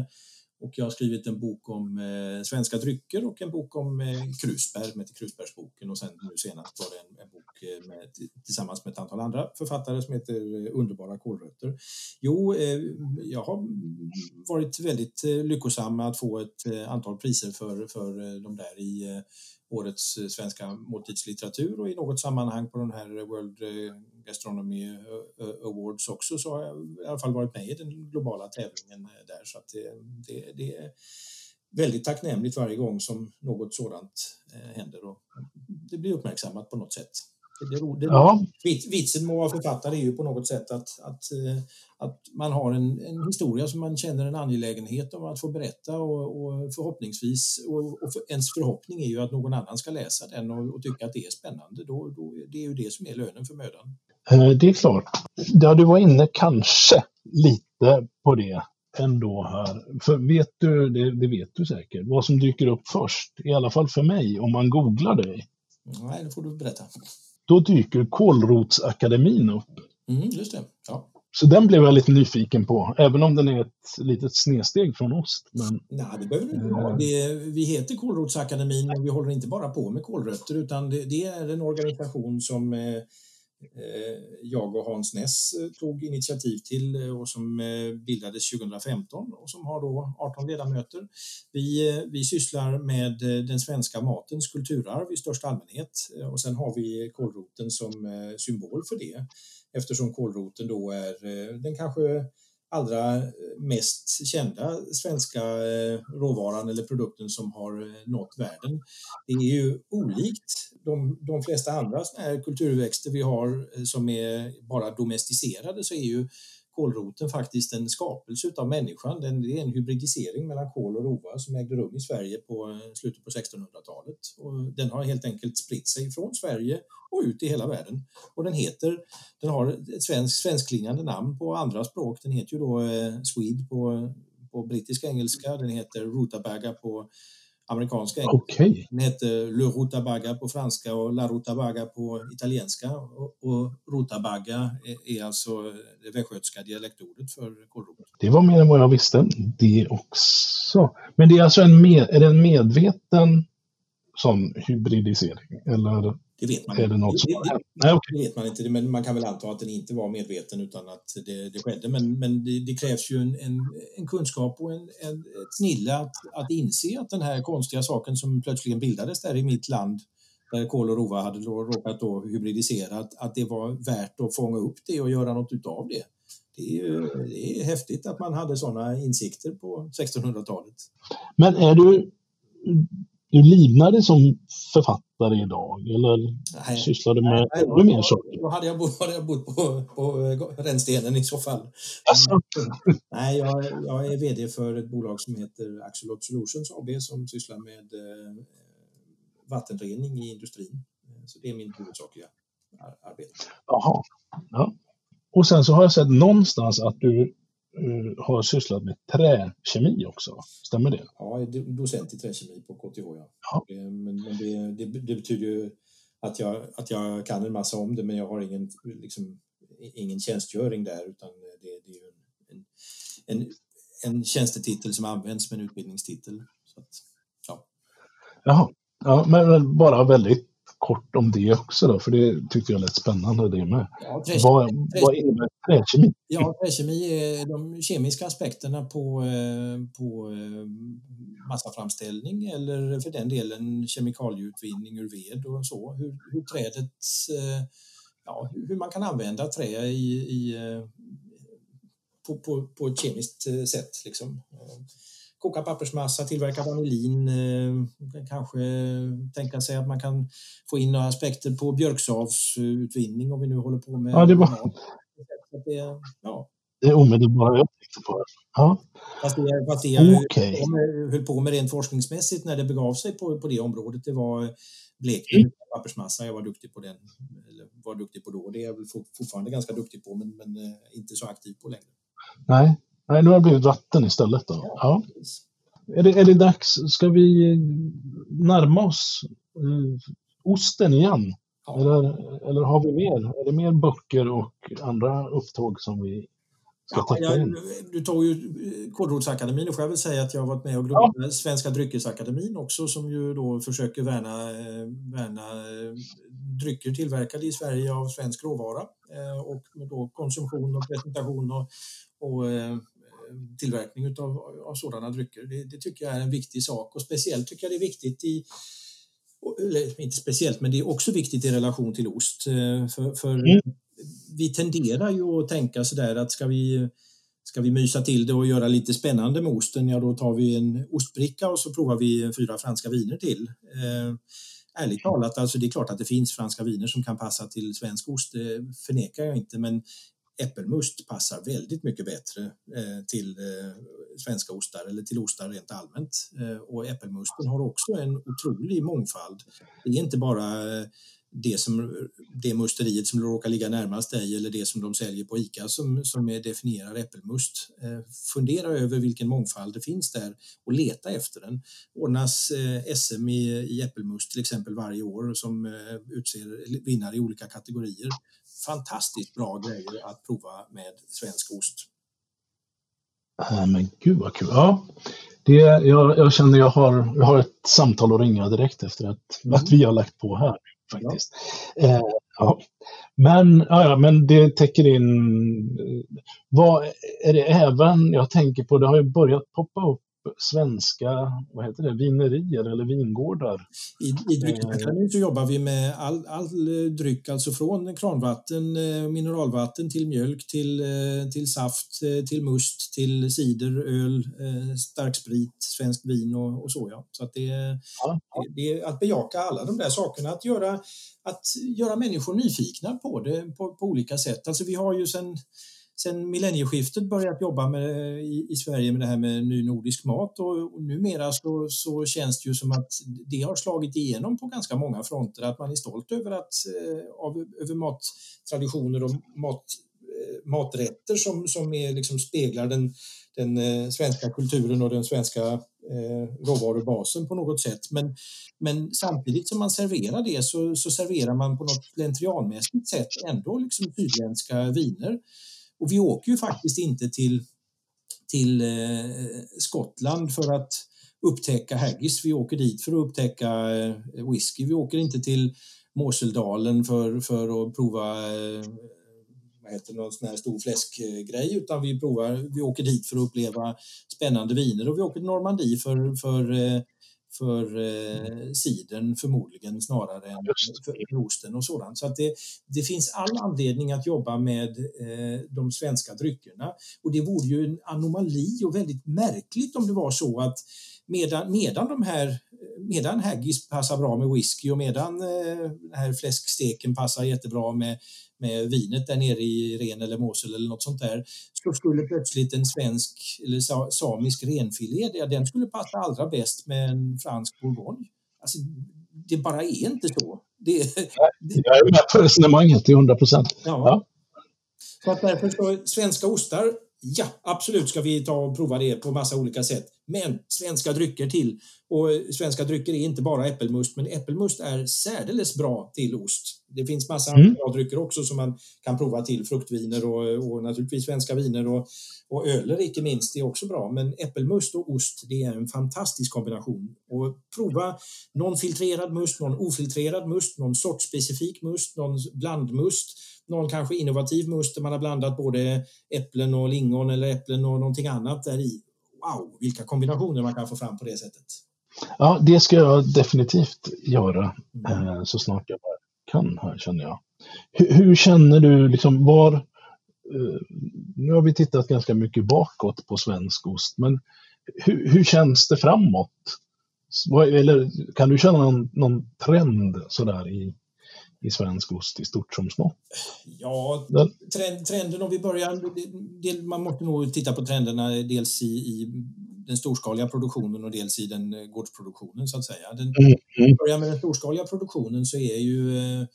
och jag har skrivit en bok om eh, svenska drycker och en bok om eh, krusbär, som heter Krusbärsboken. Och sen nu senast var det en, en bok eh, med, tillsammans med ett antal andra författare som heter eh, Underbara kålrötter. Jo, eh, jag har varit väldigt eh, lyckosam med att få ett eh, antal priser för, för eh, de där i årets eh, svenska måltidslitteratur och i något sammanhang på den här World eh, Gastronomy eh, Awards också så har jag i alla fall varit med i den globala tävlingen där så att det, det, det är väldigt tacknämligt varje gång som något sådant händer och det blir uppmärksammat på något sätt. Det, det, ja. Vitsen med att vara författare är ju på något sätt att, att, eh, att man har en, en historia som man känner en angelägenhet om att få berätta och, och förhoppningsvis, och, och för, ens förhoppning är ju att någon annan ska läsa den och, och tycka att det är spännande. Då, då, det är ju det som är lönen för mödan. Eh, det är klart. Ja, du var inne kanske lite på det ändå här. För vet du, det, det, vet du säkert, vad som dyker upp först, i alla fall för mig, om man googlar dig? Nej, det får du berätta då dyker Kålrotsakademin upp. Mm, just det. Ja. Så den blev jag lite nyfiken på, även om den är ett litet snedsteg från ost. Men, Nej, det behöver det inte vara. Vi heter Kålrotsakademin och vi håller inte bara på med kålrötter utan det, det är en organisation som Eh, Eh, jag och Hans Ness eh, tog initiativ till eh, och som bildades 2015 och som har då 18 ledamöter. Vi, vi sysslar med den svenska matens kulturarv i största allmänhet och sen har vi kålroten som symbol för det eftersom kålroten då är den kanske allra mest kända svenska eh, råvaran eller produkten som har eh, nått världen. Det är ju olikt de, de flesta andra kulturväxter vi har eh, som är bara domesticerade så är ju kålroten faktiskt en skapelse av människan. Den, det är en hybridisering mellan kål och rova som ägde rum i Sverige på eh, slutet på 1600-talet. Och den har helt enkelt spritt sig från Sverige och ut i hela världen. Och den heter, den har ett svensk, svenskklingande namn på andra språk. Den heter ju då eh, Swede på, på brittisk engelska, den heter Rutabaga på amerikanska engelska. Okay. Den heter Le Rutabaga på franska och La Rutabaga på italienska. Och, och Rutabaga är, är alltså det västgötska dialektordet för kålrot. Det var mer än vad jag visste. Det också. Men det är alltså en, med, är det en medveten sån hybridisering? Eller det vet man är det något som det, det, det vet man inte, men man kan väl anta att den inte var medveten utan att det, det skedde. Men, men det, det krävs ju en, en, en, kunskap och en, en, ett snille att, att inse att den här konstiga saken som plötsligen bildades där i mitt land där kol och rova hade då råkat då hybridisera, att, att det var värt att fånga upp det och göra något utav det. det är, det är häftigt att man hade sådana insikter på 1600-talet. Men är du, du livnär som författare idag eller nej, sysslar du med nej, ännu mer saker? Då hade jag bott, hade jag bott på, på rännstenen i så fall. Alltså. Nej, jag, jag, är VD för ett bolag som heter Axolot Solutions AB som sysslar med eh, vattenrening i industrin. Så det är min huvudsakliga arbete. Jaha. Ja. Och sen så har jag sett någonstans att du har sysslat med träkemi också. Stämmer det? Ja, jag är docent i träkemi på KTH. Ja. ja. Men, men det, det, det, betyder ju att jag, att jag kan en massa om det, men jag har ingen, liksom, ingen tjänstgöring där, utan det, det är ju en, en, en tjänstetitel som används som en utbildningstitel. Så att, ja. Jaha, ja, men bara väldigt kort om det också då, för det tyckte jag lät spännande det med. Ja, träkemi, vad, vad innebär träkemi? Ja, träkemi är de kemiska aspekterna på, eh, på eh, massaframställning eller för den delen kemikalieutvinning ur ved och så. Hur, hur trädet, eh, ja, hur man kan använda trä i, i på, på, på ett kemiskt sätt. Liksom koka pappersmassa, tillverka vanillin, eh, kanske tänka sig att man kan få in några aspekter på björksavsutvinning om vi nu håller på med... Ja, det var... Det, ja. det är omedelbara jag tänkte på. Ja. Fast det, fast det jag okay. höll på med rent forskningsmässigt när det begav sig på, på det området, det var blekning mm. pappersmassa. Jag var duktig på den, eller var duktig på då. Det är jag väl fortfarande ganska duktig på, men, men eh, inte så aktiv på längre. Nej, Nej, nu har det blivit vatten istället. Då. Ja. Är, det, är det dags, ska vi närma oss eh, osten igen? Ja. Eller, eller har vi mer? Är det mer böcker och andra upptåg som vi ska ja, täcka in? Du tog ju eh, Kålrotsakademin, får jag väl säga att jag har varit med och grundat ja. Svenska dryckesakademin också som ju då försöker värna, eh, värna eh, drycker tillverkade i Sverige av svensk råvara och då konsumtion och presentation och, och tillverkning utav, av sådana drycker. Det, det, tycker jag är en viktig sak och speciellt tycker jag det är viktigt i eller inte speciellt, men det är också viktigt i relation till ost. Eh, för, för mm. vi tenderar ju att tänka sådär att ska vi, ska vi mysa till det och göra lite spännande med osten, ja då tar vi en ostbricka och så provar vi fyra franska viner till. Eh, ärligt talat, alltså det är klart att det finns franska viner som kan passa till svensk ost, det förnekar jag inte, men äppelmust passar väldigt mycket bättre eh, till eh, svenska ostar eller till ostar rent allmänt. Eh, och äppelmusten har också en otrolig mångfald. Det är inte bara eh, det, som, det musteriet som råkar ligga närmast dig eller det som de säljer på ICA som, som definierar äppelmust. fundera över vilken mångfald det finns där och leta efter den. Ordnas SM i, i äppelmust till exempel varje år som utser vinnare i olika kategorier fantastiskt bra grejer att prova med svensk ost. Äh, men gud vad kul. Ja, det, jag, jag känner jag har, jag har ett samtal att ringa direkt efter att, mm. att vi har lagt på här faktiskt. Ja. Eh, ja. Men, ja, men det täcker in... Eh, vad är det även, jag tänker på, det har ju börjat poppa upp svenska vad heter det, vinerier eller vingårdar. I, i Dryckesakademin så jobbar vi med all, all dryck, alltså från kranvatten, eh, mineralvatten till mjölk, till, eh, till saft, eh, till must, till cider, öl, starksprit, svensk vin och, och så. Ja. Så att det, ja. det, det är att bejaka alla de där sakerna, att göra, att göra människor nyfikna på det på, på olika sätt. Alltså vi har ju sen sen millennieskiftet börjat jobba med, i, i, Sverige med det här med ny nordisk mat och, och numera så, så känns det ju som att det har slagit igenom på ganska många fronter, att man är stolt över, att, eh, av, över mattraditioner och mat, eh, maträtter som, som är, liksom speglar den, den eh, svenska kulturen och den svenska eh, råvarubasen på något sätt. Men, men samtidigt som man serverar det så, så serverar man på något slentrianmässigt sätt ändå liksom sydländska viner och vi åker ju faktiskt inte till, till eh, Skottland för att upptäcka haggis. Vi åker dit för att upptäcka eh, whisky. Vi åker inte till Moseldalen för, för att prova eh, vad heter någon sån här stor fläskgrej utan vi, provar, vi åker dit för att uppleva spännande viner och vi åker till Normandie för, för, eh, för eh, sidern förmodligen snarare än för, för osten och sådant. Så att det, det finns all anledning att jobba med eh, de svenska dryckerna. Och det vore ju en anomali och väldigt märkligt om det var så att medan, medan de här medan haggis passar bra med whisky och medan eh, den här fläsksteken passar jättebra med, med vinet där nere i Ren eller Mosel eller något sånt där, så skulle plötsligt en svensk eller samisk renfilé, den skulle passa allra bäst med en fransk bourgogne. Alltså, det bara är inte så. Det, det... Jag är med på resonemanget till 100 procent. Ja. ja. därför så, svenska ostar Ja, absolut ska vi ta och prova det på massa olika sätt. Men svenska drycker till. Och svenska drycker är inte bara äppelmust, men äppelmust är särdeles bra till ost. Det finns massa mm. andra bra drycker också som man kan prova till. Fruktviner och, och naturligtvis svenska viner och, och öler icke minst är också bra. Men äppelmust och ost, det är en fantastisk kombination. Och prova någon filtrerad must, någon ofiltrerad must, någon sortspecifik must, någon blandmust någon kanske innovativ must där man har blandat både äpplen och lingon eller äpplen och någonting annat där i. Wow, vilka kombinationer man kan få fram på det sättet. Ja, det ska jag definitivt göra mm. eh, så snart jag bara kan här känner jag. Hur, hur känner du liksom var eh, nu har vi tittat ganska mycket bakåt på svensk ost, men hur, hur känns det framåt? Eller kan du känna någon, någon trend sådär i, i svensk ost i stort som smått? Ja, trend, trenden om vi börjar, man måste nog titta på trenderna dels i, i den storskaliga produktionen och dels i den eh, gårdsproduktionen så att säga. Den, mm. mm. börjar med den storskaliga produktionen så är ju, eh,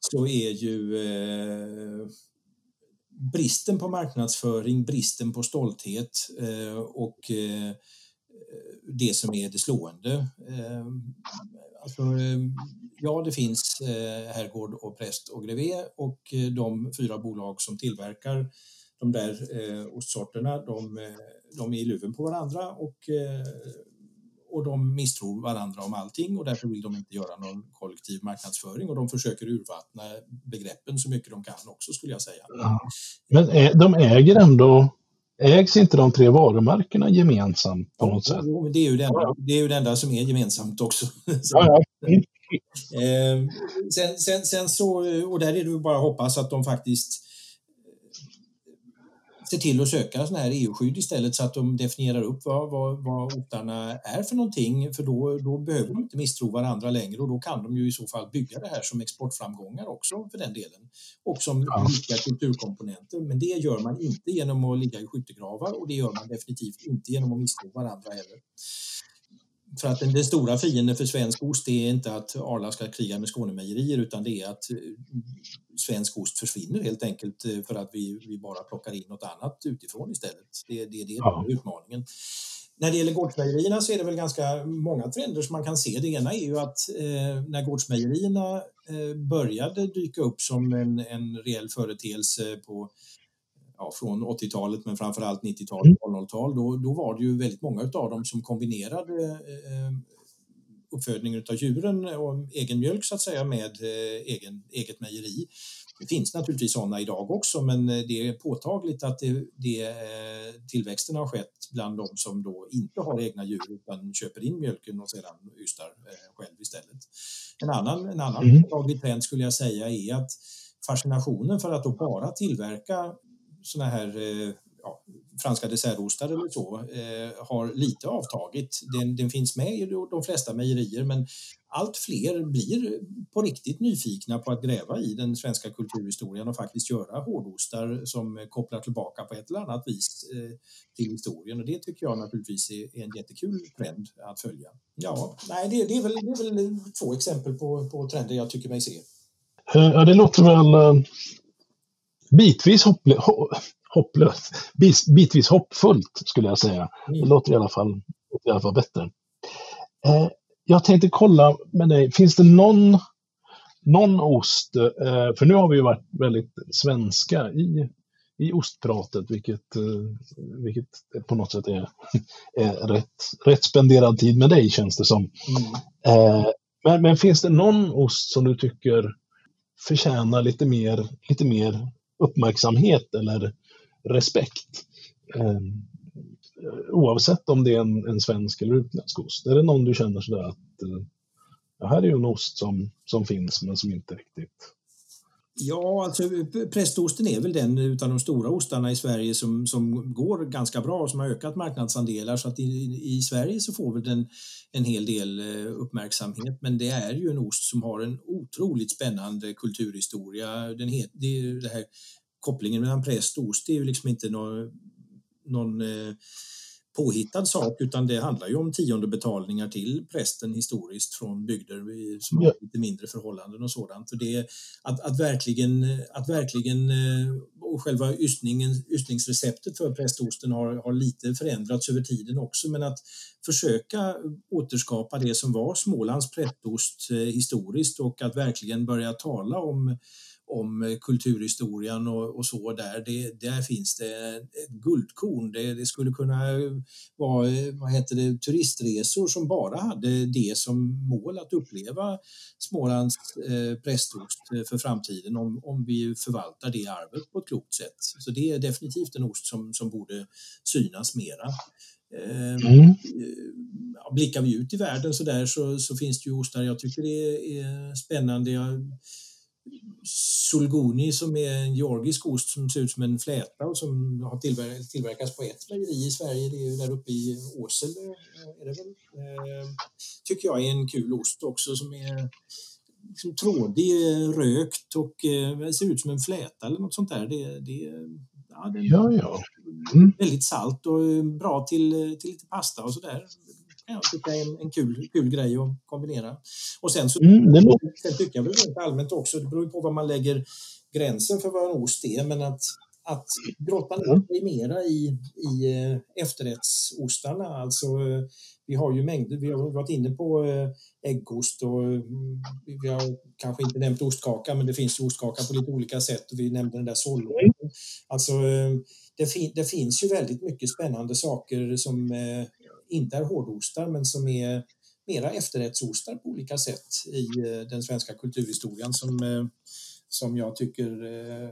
så är ju eh, bristen på marknadsföring, bristen på stolthet eh, och eh, det som är det slående. Alltså, ehm, Ja, det finns eh, Herrgård och Präst och Grevé och eh, de fyra bolag som tillverkar de där eh, ostsorterna, de, eh, de är i luven på varandra och, eh, och de misstror varandra om allting och därför vill de inte göra någon kollektiv marknadsföring och de försöker urvattna begreppen så mycket de kan också skulle jag säga. Ja. Men eh, de äger ändå Ägs inte de tre varumärkena gemensamt på något sätt? Jo, det är, ju det, enda, det är ju det enda som är gemensamt också. <laughs> Ja, ja. Mm. Eh, sen, sen, sen, så, och där är det bara att hoppas att de faktiskt ser till att söka sådana här EU-skydd istället så att de definierar upp vad, vad, vad otarna är för någonting för då, då behöver de inte misstro varandra längre och då kan de ju i så fall bygga det här som exportframgångar också för den delen och som ja. viktiga kulturkomponenter. Men det gör man inte genom att ligga i skyttegravar och det gör man definitivt inte genom att misstro varandra heller. För att den, den, stora fienden för svensk ost är inte att Arla ska kriga med Skånemejerier utan det är att eh, svensk ost försvinner helt enkelt eh, för att vi, vi bara plockar in något annat utifrån istället. Det, det, det är ja. utmaningen. När det gäller gårdsmejerierna så är det väl ganska många trender som man kan se. Det ena är ju att eh, när gårdsmejerierna eh, började dyka upp som en, en reell företeelse på ja, från 80-talet men framförallt 90-talet, 00-tal, mm. då, då var det ju väldigt många av dem som kombinerade eh, uppfödningen av djuren och egen mjölk så att säga med eh, egen, eget mejeri. Det finns naturligtvis sådana idag också men eh, det är påtagligt att det, det, eh, tillväxten har skett bland de som då inte har egna djur utan köper in mjölken och sedan ystar eh, själv istället. En annan, en annan mm. påtaglig trend skulle jag säga är att fascinationen för att då bara tillverka såna här eh, ja, franska dessertostar eller så eh, har lite avtagit. Den, den, finns med i de flesta mejerier men allt fler blir på riktigt nyfikna på att gräva i den svenska kulturhistorien och faktiskt göra hårdostar som kopplar tillbaka på ett eller annat vis eh, till historien och det tycker jag naturligtvis är, är en jättekul trend att följa. Ja, nej, det, det, är, väl, det är väl två exempel på, på trender jag tycker mig se. Eh, ja, det låter väl eh, bitvis hopplö hopplöst, bitvis hoppfullt skulle jag säga. Det mm. låter i alla fall, i alla fall bättre. Eh, jag tänkte kolla med dig, finns det någon, någon ost, eh, för nu har vi ju varit väldigt svenska i, i ostpratet, vilket, eh, vilket på något sätt är, <laughs> är rätt, rätt spenderad tid med dig känns det som. Mm. Eh, men, men finns det någon ost som du tycker förtjänar lite mer, lite mer uppmärksamhet eller respekt. Eh, oavsett om det är en, en svensk eller utländsk ost? Är det någon du känner sådär att eh, det här är ju en ost som, som finns men som inte riktigt Ja, alltså prästosten är väl den utav de stora ostarna i Sverige som, som går ganska bra och som har ökat marknadsandelar så att i, i Sverige så får väl den en hel del eh, uppmärksamhet. Men det är ju en ost som har en otroligt spännande kulturhistoria. Den het, det, det här kopplingen mellan präst och ost är ju liksom inte någon, någon eh, påhittad sak utan det handlar ju om tiondebetalningar till prästen historiskt från bygder som har lite mindre förhållanden och sådant. Och det, att, att verkligen, att verkligen eh, och själva ystningen, ystningsreceptet för prästosten har, har lite förändrats över tiden också men att försöka återskapa det som var Smålands prästost eh, historiskt och att verkligen börja tala om om kulturhistorien och, och så där, det, där finns det ett guldkorn. Det, det, skulle kunna vara vad heter det, turistresor som bara hade det som mål att uppleva Smålands eh, prästost för framtiden om, om vi förvaltar det arvet på ett klokt sätt. Så det är definitivt en ost som, som borde synas mera. Eh, mm. Blickar vi ut i världen så där så, så finns det ju ostar jag tycker det är spännande. Jag, Sulgoni som är en georgisk ost som ser ut som en fläta och som har tillver tillverkats på ett mejeri i Sverige. Det är ju där uppe i Åsele. Är det väl? Eh, tycker jag är en kul ost också som är liksom trådig, rökt och eh, ser ut som en fläta eller något sånt där. Det, det, ja, det ja, ja. Mm. väldigt salt och bra till, till lite pasta och sådär kan jag tycka är en, en kul, kul grej att kombinera. Och sen så mm, det sen tycker jag väl rent allmänt också, det beror på vad man lägger gränsen för vad en ost är, men att, att grotta ner sig mera i, i eh, efterrättsostarna. Alltså, eh, vi har ju mängder, vi har varit inne på eh, äggost och mm, vi har kanske inte nämnt ostkaka, men det finns ju ostkaka på lite olika sätt och vi nämnde den där sollen. Alltså, det, fin det, finns ju väldigt mycket spännande saker som inte är hårdostar men som är mera efterrättsostar på olika sätt i eh, den svenska kulturhistorien som, eh, som jag tycker eh,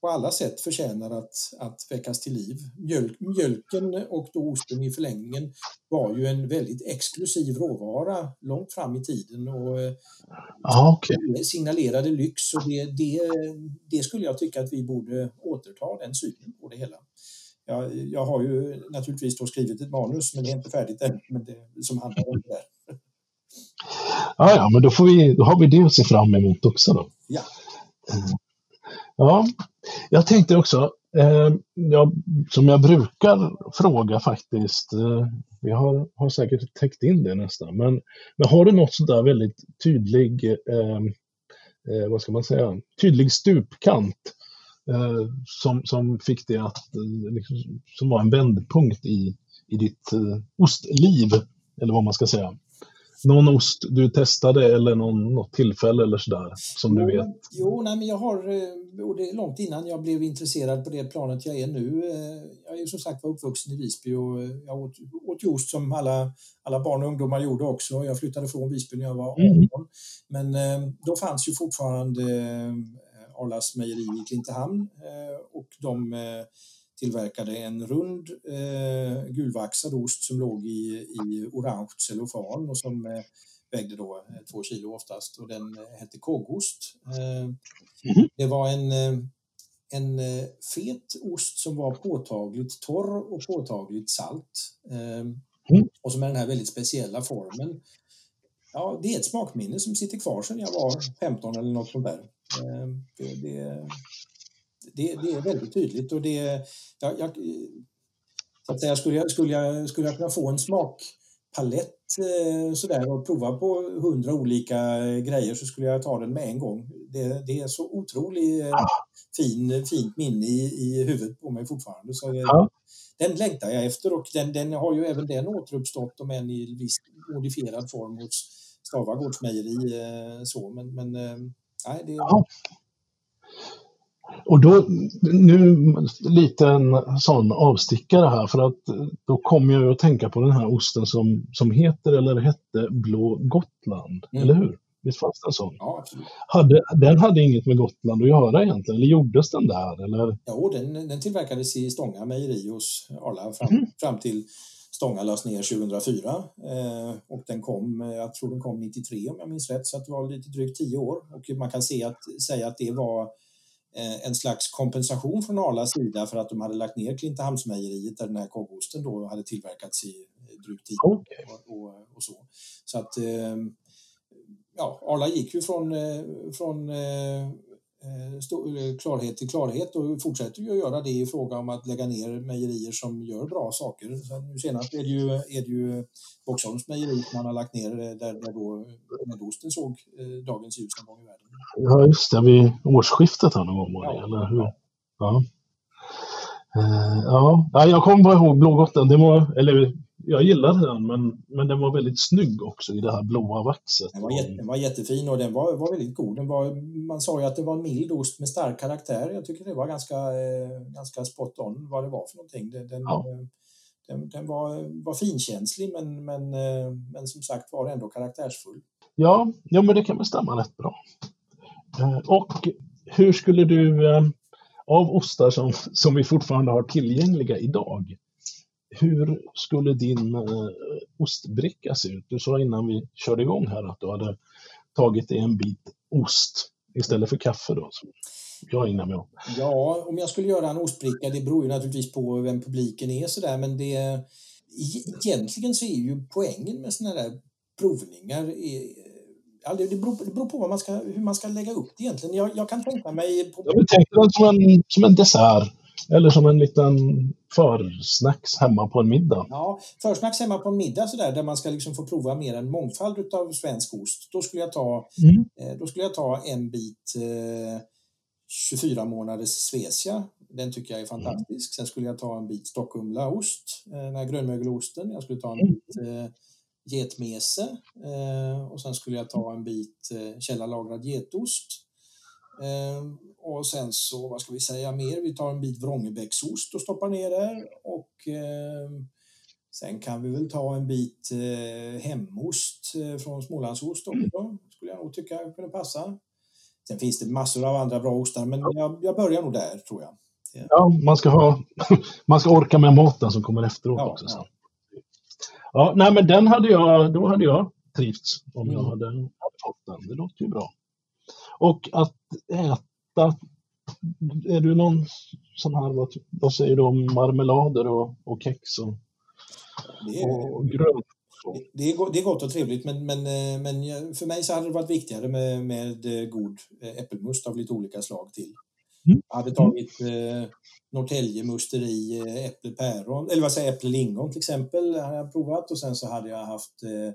på alla sätt förtjänar att, att väckas till liv. Mjölk, mjölken och då osten i förlängningen var ju en väldigt exklusiv råvara långt fram i tiden och Aha, okay. signalerade lyx och det, det, det skulle jag tycka att vi borde återta den synen på det hela jag, jag har ju naturligtvis då skrivit ett manus, men det är inte färdigt än, men det, som handlar om det där. Ja, ja, men då, får vi, då har vi det att se fram emot också då. Ja. Ja, jag tänkte också, eh, ja, som jag brukar fråga faktiskt, eh, vi har, har säkert täckt in det nästan, men, men har du något sådär väldigt tydlig, eh, eh, vad ska man säga, tydlig stupkant eh, som, som fick det att, eh, liksom, som var en vändpunkt i, i ditt eh, ostliv, eller vad man ska säga? Någon ost du testade eller någon, något tillfälle eller sådär som jo, du vet? Jo, nej, men jag har, eh, och det är långt innan jag blev intresserad på det planet jag är nu. Eh, jag är som sagt var uppvuxen i Visby och jag åt, åt ost som alla, alla barn och ungdomar gjorde också. Jag flyttade från Visby när jag var 18. Mm. Men då fanns ju fortfarande Arlas mejeri i Klintehamn eh, och de eh, tillverkade en rund eh, gulvaxad ost som låg i, i orange cellofan och som eh, vägde då eh, två kilo oftast och den hette kågost. Mm. Det var en, en fet ost som var påtagligt torr och påtagligt salt. Mm. Och som är den här väldigt speciella formen. Ja, det är ett smakminne som sitter kvar sedan jag var 15 eller något sånt där. Ehm, det, det, det, det, är väldigt tydligt och det, jag, jag, så att säga, skulle, jag, skulle, jag, skulle jag kunna få en smakpalett eh, sådär och prova på hundra olika grejer så skulle jag ta den med en gång. Det, det är så otroligt eh, fin, fint minne i, i huvudet på mig fortfarande. Så ja. Den längtar jag efter och den, den har ju även den återuppstått om än i viss modifierad form hos Stava gårdsmejeri. Eh, så, men, men Nej, det... ja. Och då, nu lite en sån avstickare här för att då kommer jag att tänka på den här osten som, som heter eller hette Blå Gotland, mm. eller hur? Visst fanns det en sån? Ja, absolut. Hade, den hade inget med Gotland att göra egentligen, eller gjordes den där? Eller? Ja, den, den tillverkades i Stånga mejeri hos Arla fram, mm. fram till Stånga lades ner 2004 eh, och den kom, jag tror den kom 93 om jag minns rätt, så att det var lite drygt tio år och man kan se att, säga att det var eh, en slags kompensation från Arlas sida för att de hade lagt ner Klintehamnsmejeriet där den här korvosten då hade tillverkats i drygt tio år och, och, och, så. Så att eh, ja, Arla gick ju från, eh, från eh, eh, klarhet till klarhet och fortsätter ju att göra det i fråga om att lägga ner mejerier som gör bra saker. Så nu senast är det ju, är det ju Boxholms mejeri som man har lagt ner där, där då Medosten såg dagens ljus en gång i världen. Ja, just det. Vid årsskiftet här någon gång var det, ja. eller hur? Ja. Uh, ja, jag kommer bara ihåg Blågotten. Det var, eller jag gillade den, men, men den var väldigt snygg också i det här blåa vaxet. Den var, jätte, den var jättefin och den var, var väldigt god. Den var, man sa ju att det var en mild ost med stark karaktär. Jag tycker det var ganska, eh, ganska spot on vad det var för någonting. Den, den, ja. Eh, den, den, var, var finkänslig, men, men, eh, men som sagt var ändå karaktärsfull. Ja, ja, men det kan väl stämma rätt bra. Och hur skulle du, av ostar som, som vi fortfarande har tillgängliga idag, hur skulle din eh, ostbricka se ut? Du sa innan vi körde igång här att du hade tagit en bit ost istället för kaffe då, som jag ägnar mig åt. Ja, om jag skulle göra en ostbricka, det beror ju naturligtvis på vem publiken är sådär, men det egentligen så är ju poängen med sådana där provningar Ja, det, beror, det beror på vad man ska, hur man ska lägga upp det egentligen. Jag, jag kan tänka mig... På... Jag tänker den som en, som en dessert. Eller som en liten försnacks hemma på en middag. Ja, försnacks hemma på en middag sådär, där man ska liksom få prova mer en mångfald av svensk ost. Då skulle jag ta, mm. Eh, då skulle jag ta en bit eh, 24 månaders Svecia. Den tycker jag är fantastisk. Mm. Sen skulle jag ta en bit Stockumlaost, eh, den här grönmögelosten. Jag skulle ta en mm. bit eh, getmese eh, och sen skulle jag ta en bit eh, källarlagrad getost. Eh, och sen så, vad ska vi säga mer? Vi tar en bit Vrångebäcksost och stoppar ner där. Och eh, sen kan vi väl ta en bit eh, hemost eh, från Smålandsost också. Mm. Skulle jag nog tycka kunde passa. Sen finns det massor av andra bra ostar, men jag, jag börjar nog där tror jag. Ja, man ska, ha, <laughs> man ska orka med maten som kommer efteråt ja, också. Ja. ja, nej men den hade jag, då hade jag trivts om mm. jag hade, hade fått den. Det låter ju bra. Och att äta? Är du någon sån här, vad, vad säger du om marmelader och, och kex och, det är, och grönt? Det är, det är gott och trevligt men, men, eh, men för mig så hade det varit viktigare med, med eh, god eh, äppelmust av lite olika slag till. Mm. Jag hade tagit eh, Norrtälje musteri, äppelpäron, eller vad säger äppellingon till exempel, har jag provat och sen så hade jag haft eh,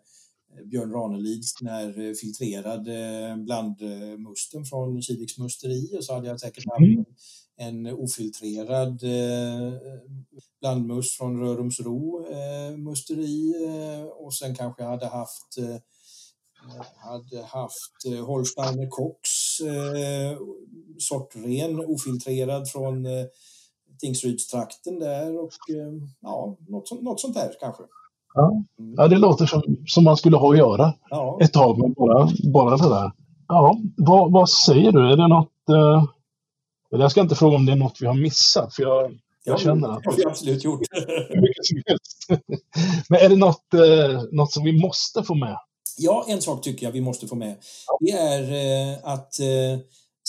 Björn Ranelids den här eh, filtrerade blandmusten från Kiviks musteri och så hade jag säkert haft mm. en ofiltrerad eh, blandmust från Rörumsro eh, musteri och sen kanske jag hade haft hade haft Holsteiner Cox sortren ofiltrerad från Tingsrydstrakten där och ja, något, något sånt där kanske. Ja, ja det låter som, som man skulle ha att göra ja. ett tag med bara, bara det där. Ja, vad, vad säger du? Är det något... Eh, jag ska inte fråga om det är något vi har missat, för jag, jag ja, känner att... Det har vi absolut gjort. mycket som helst. <laughs> Men är det något, eh, något som vi måste få med? Ja, en sak tycker jag vi måste få med. Det är eh, att eh,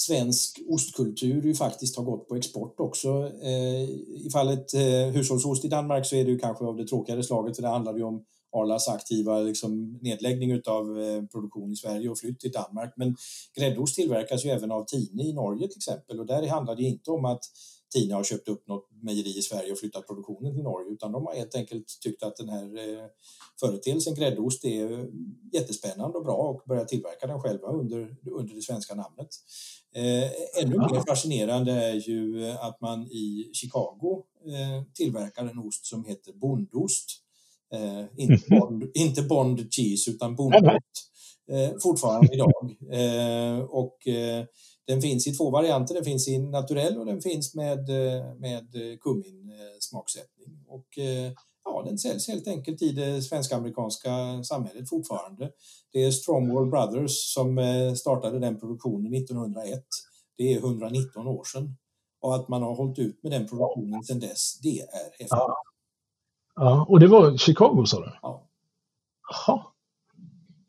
svensk ostkultur ju faktiskt har gått på export också. Eh, I fallet eh, hushållsost i Danmark så är det ju kanske av det tråkigare slaget för det handlar ju om Arlas aktiva liksom, nedläggning av eh, produktion i Sverige och flytt till Danmark. Men gräddost tillverkas ju även av Tine i Norge till exempel och där handlar det inte om att Tine har köpt upp något mejeri i Sverige och flyttat produktionen till Norge utan de har helt enkelt tyckt att den här eh, företeelsen gräddost är jättespännande och bra och börjat tillverka den själva under, under det svenska namnet. Eh, ännu mer fascinerande är ju att man i Chicago eh, tillverkar en ost som heter bondost. Eh, inte, mhm. bond, inte bond cheese utan bondost. Eh, fortfarande idag. Eh, och eh, den finns i två varianter. Den finns i naturell och den finns med, med kummin smaksättning. Och ja, den säljs helt enkelt i det svensk-amerikanska samhället fortfarande. Det är Strongwall Brothers som eh, startade den produktionen 1901. Det är 119 år sedan. Och att man har hållit ut med den produktionen sedan dess, det är häftigt. Ja. ja, och det var Chicago sa du? Ja. Jaha.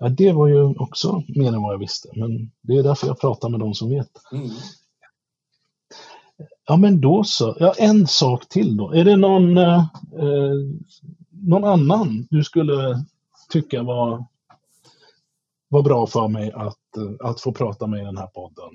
Ja, det var ju också mer än vad jag visste, men det är därför jag pratar med de som vet. Mm. Ja, men då så. Ja, en sak till då. Är det någon, eh, eh, någon annan du skulle tycka var, var bra för mig att, eh, att få prata med i den här podden?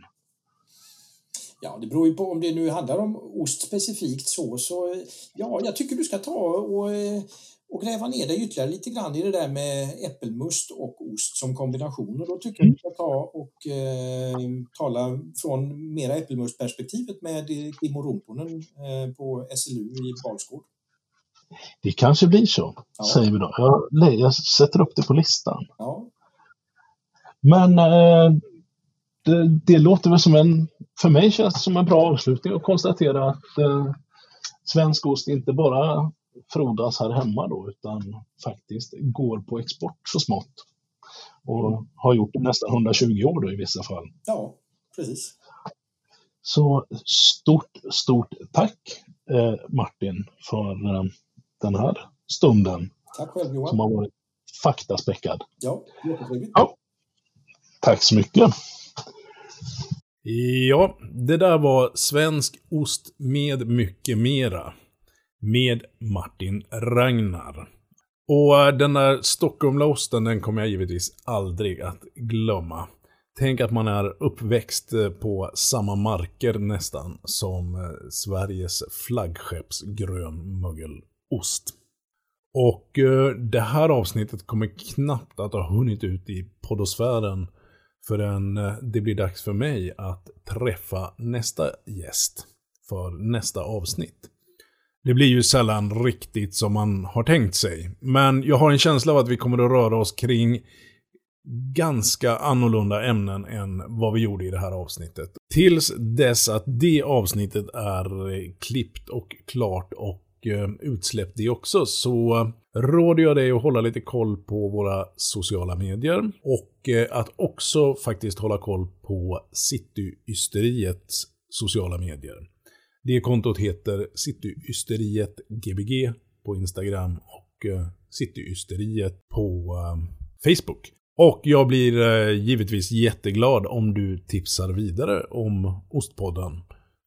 Ja, det beror ju på om det nu handlar om ost specifikt så, så ja, jag tycker du ska ta och, eh, och gräva ner dig ytterligare lite grann i det där med äppelmust och ost som kombination. Och då tycker jag du ska ta och eh, tala från mera äppelmustperspektivet med Kimmo Rumponen eh, på SLU i Karlsgård. Det kanske blir så, Ja. säger vi då. Jag, jag sätter upp det på listan. Ja, Men eh, det, det låter väl som en, för mig känns det som en bra avslutning att konstatera att eh, svensk ost inte bara frodas här hemma då, utan faktiskt går på export så smått. Och har gjort det nästan 120 år då i vissa fall. ja precis. Så stort, stort tack eh, Martin för eh, den här stunden Tack själv som Johan. har varit faktaspäckad. Ja, jättetrevligt. Ja. Tack så mycket. Ja, det där var svensk ost med mycket mera. Med Martin Ragnar. Och eh, den där Stockholmlaosten, den kommer jag givetvis aldrig att glömma. Tänk att man är uppväxt eh, på samma marker nästan som eh, Sveriges flaggskeppsgrönmögelost. Och det här avsnittet kommer knappt att ha hunnit ut i poddosfären förrän det blir dags för mig att träffa nästa gäst för nästa avsnitt. Det blir ju sällan riktigt som man har tänkt sig, men jag har en känsla av att vi kommer att röra oss kring ganska annorlunda ämnen än vad vi gjorde i det här avsnittet. Tills dess att det avsnittet är klippt och klart och eh, utsläppt det också så råder jag dig att hålla lite koll på våra sociala medier och eh, att också faktiskt hålla koll på Cityysteriets sociala medier. Det kontot heter Cityysteriet Gbg på Instagram och eh, Cityysteriet på eh, Facebook. Och jag blir eh, givetvis jätteglad om du tipsar vidare om Ostpodden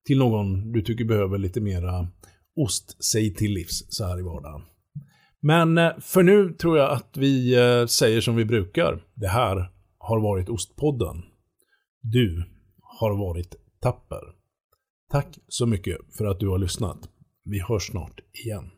till någon du tycker behöver lite mera ost sig till livs så här i vardagen. Men för nu tror jag att vi säger som vi brukar. Det här har varit Ostpodden. Du har varit tapper. Tack så mycket för att du har lyssnat. Vi hörs snart igen.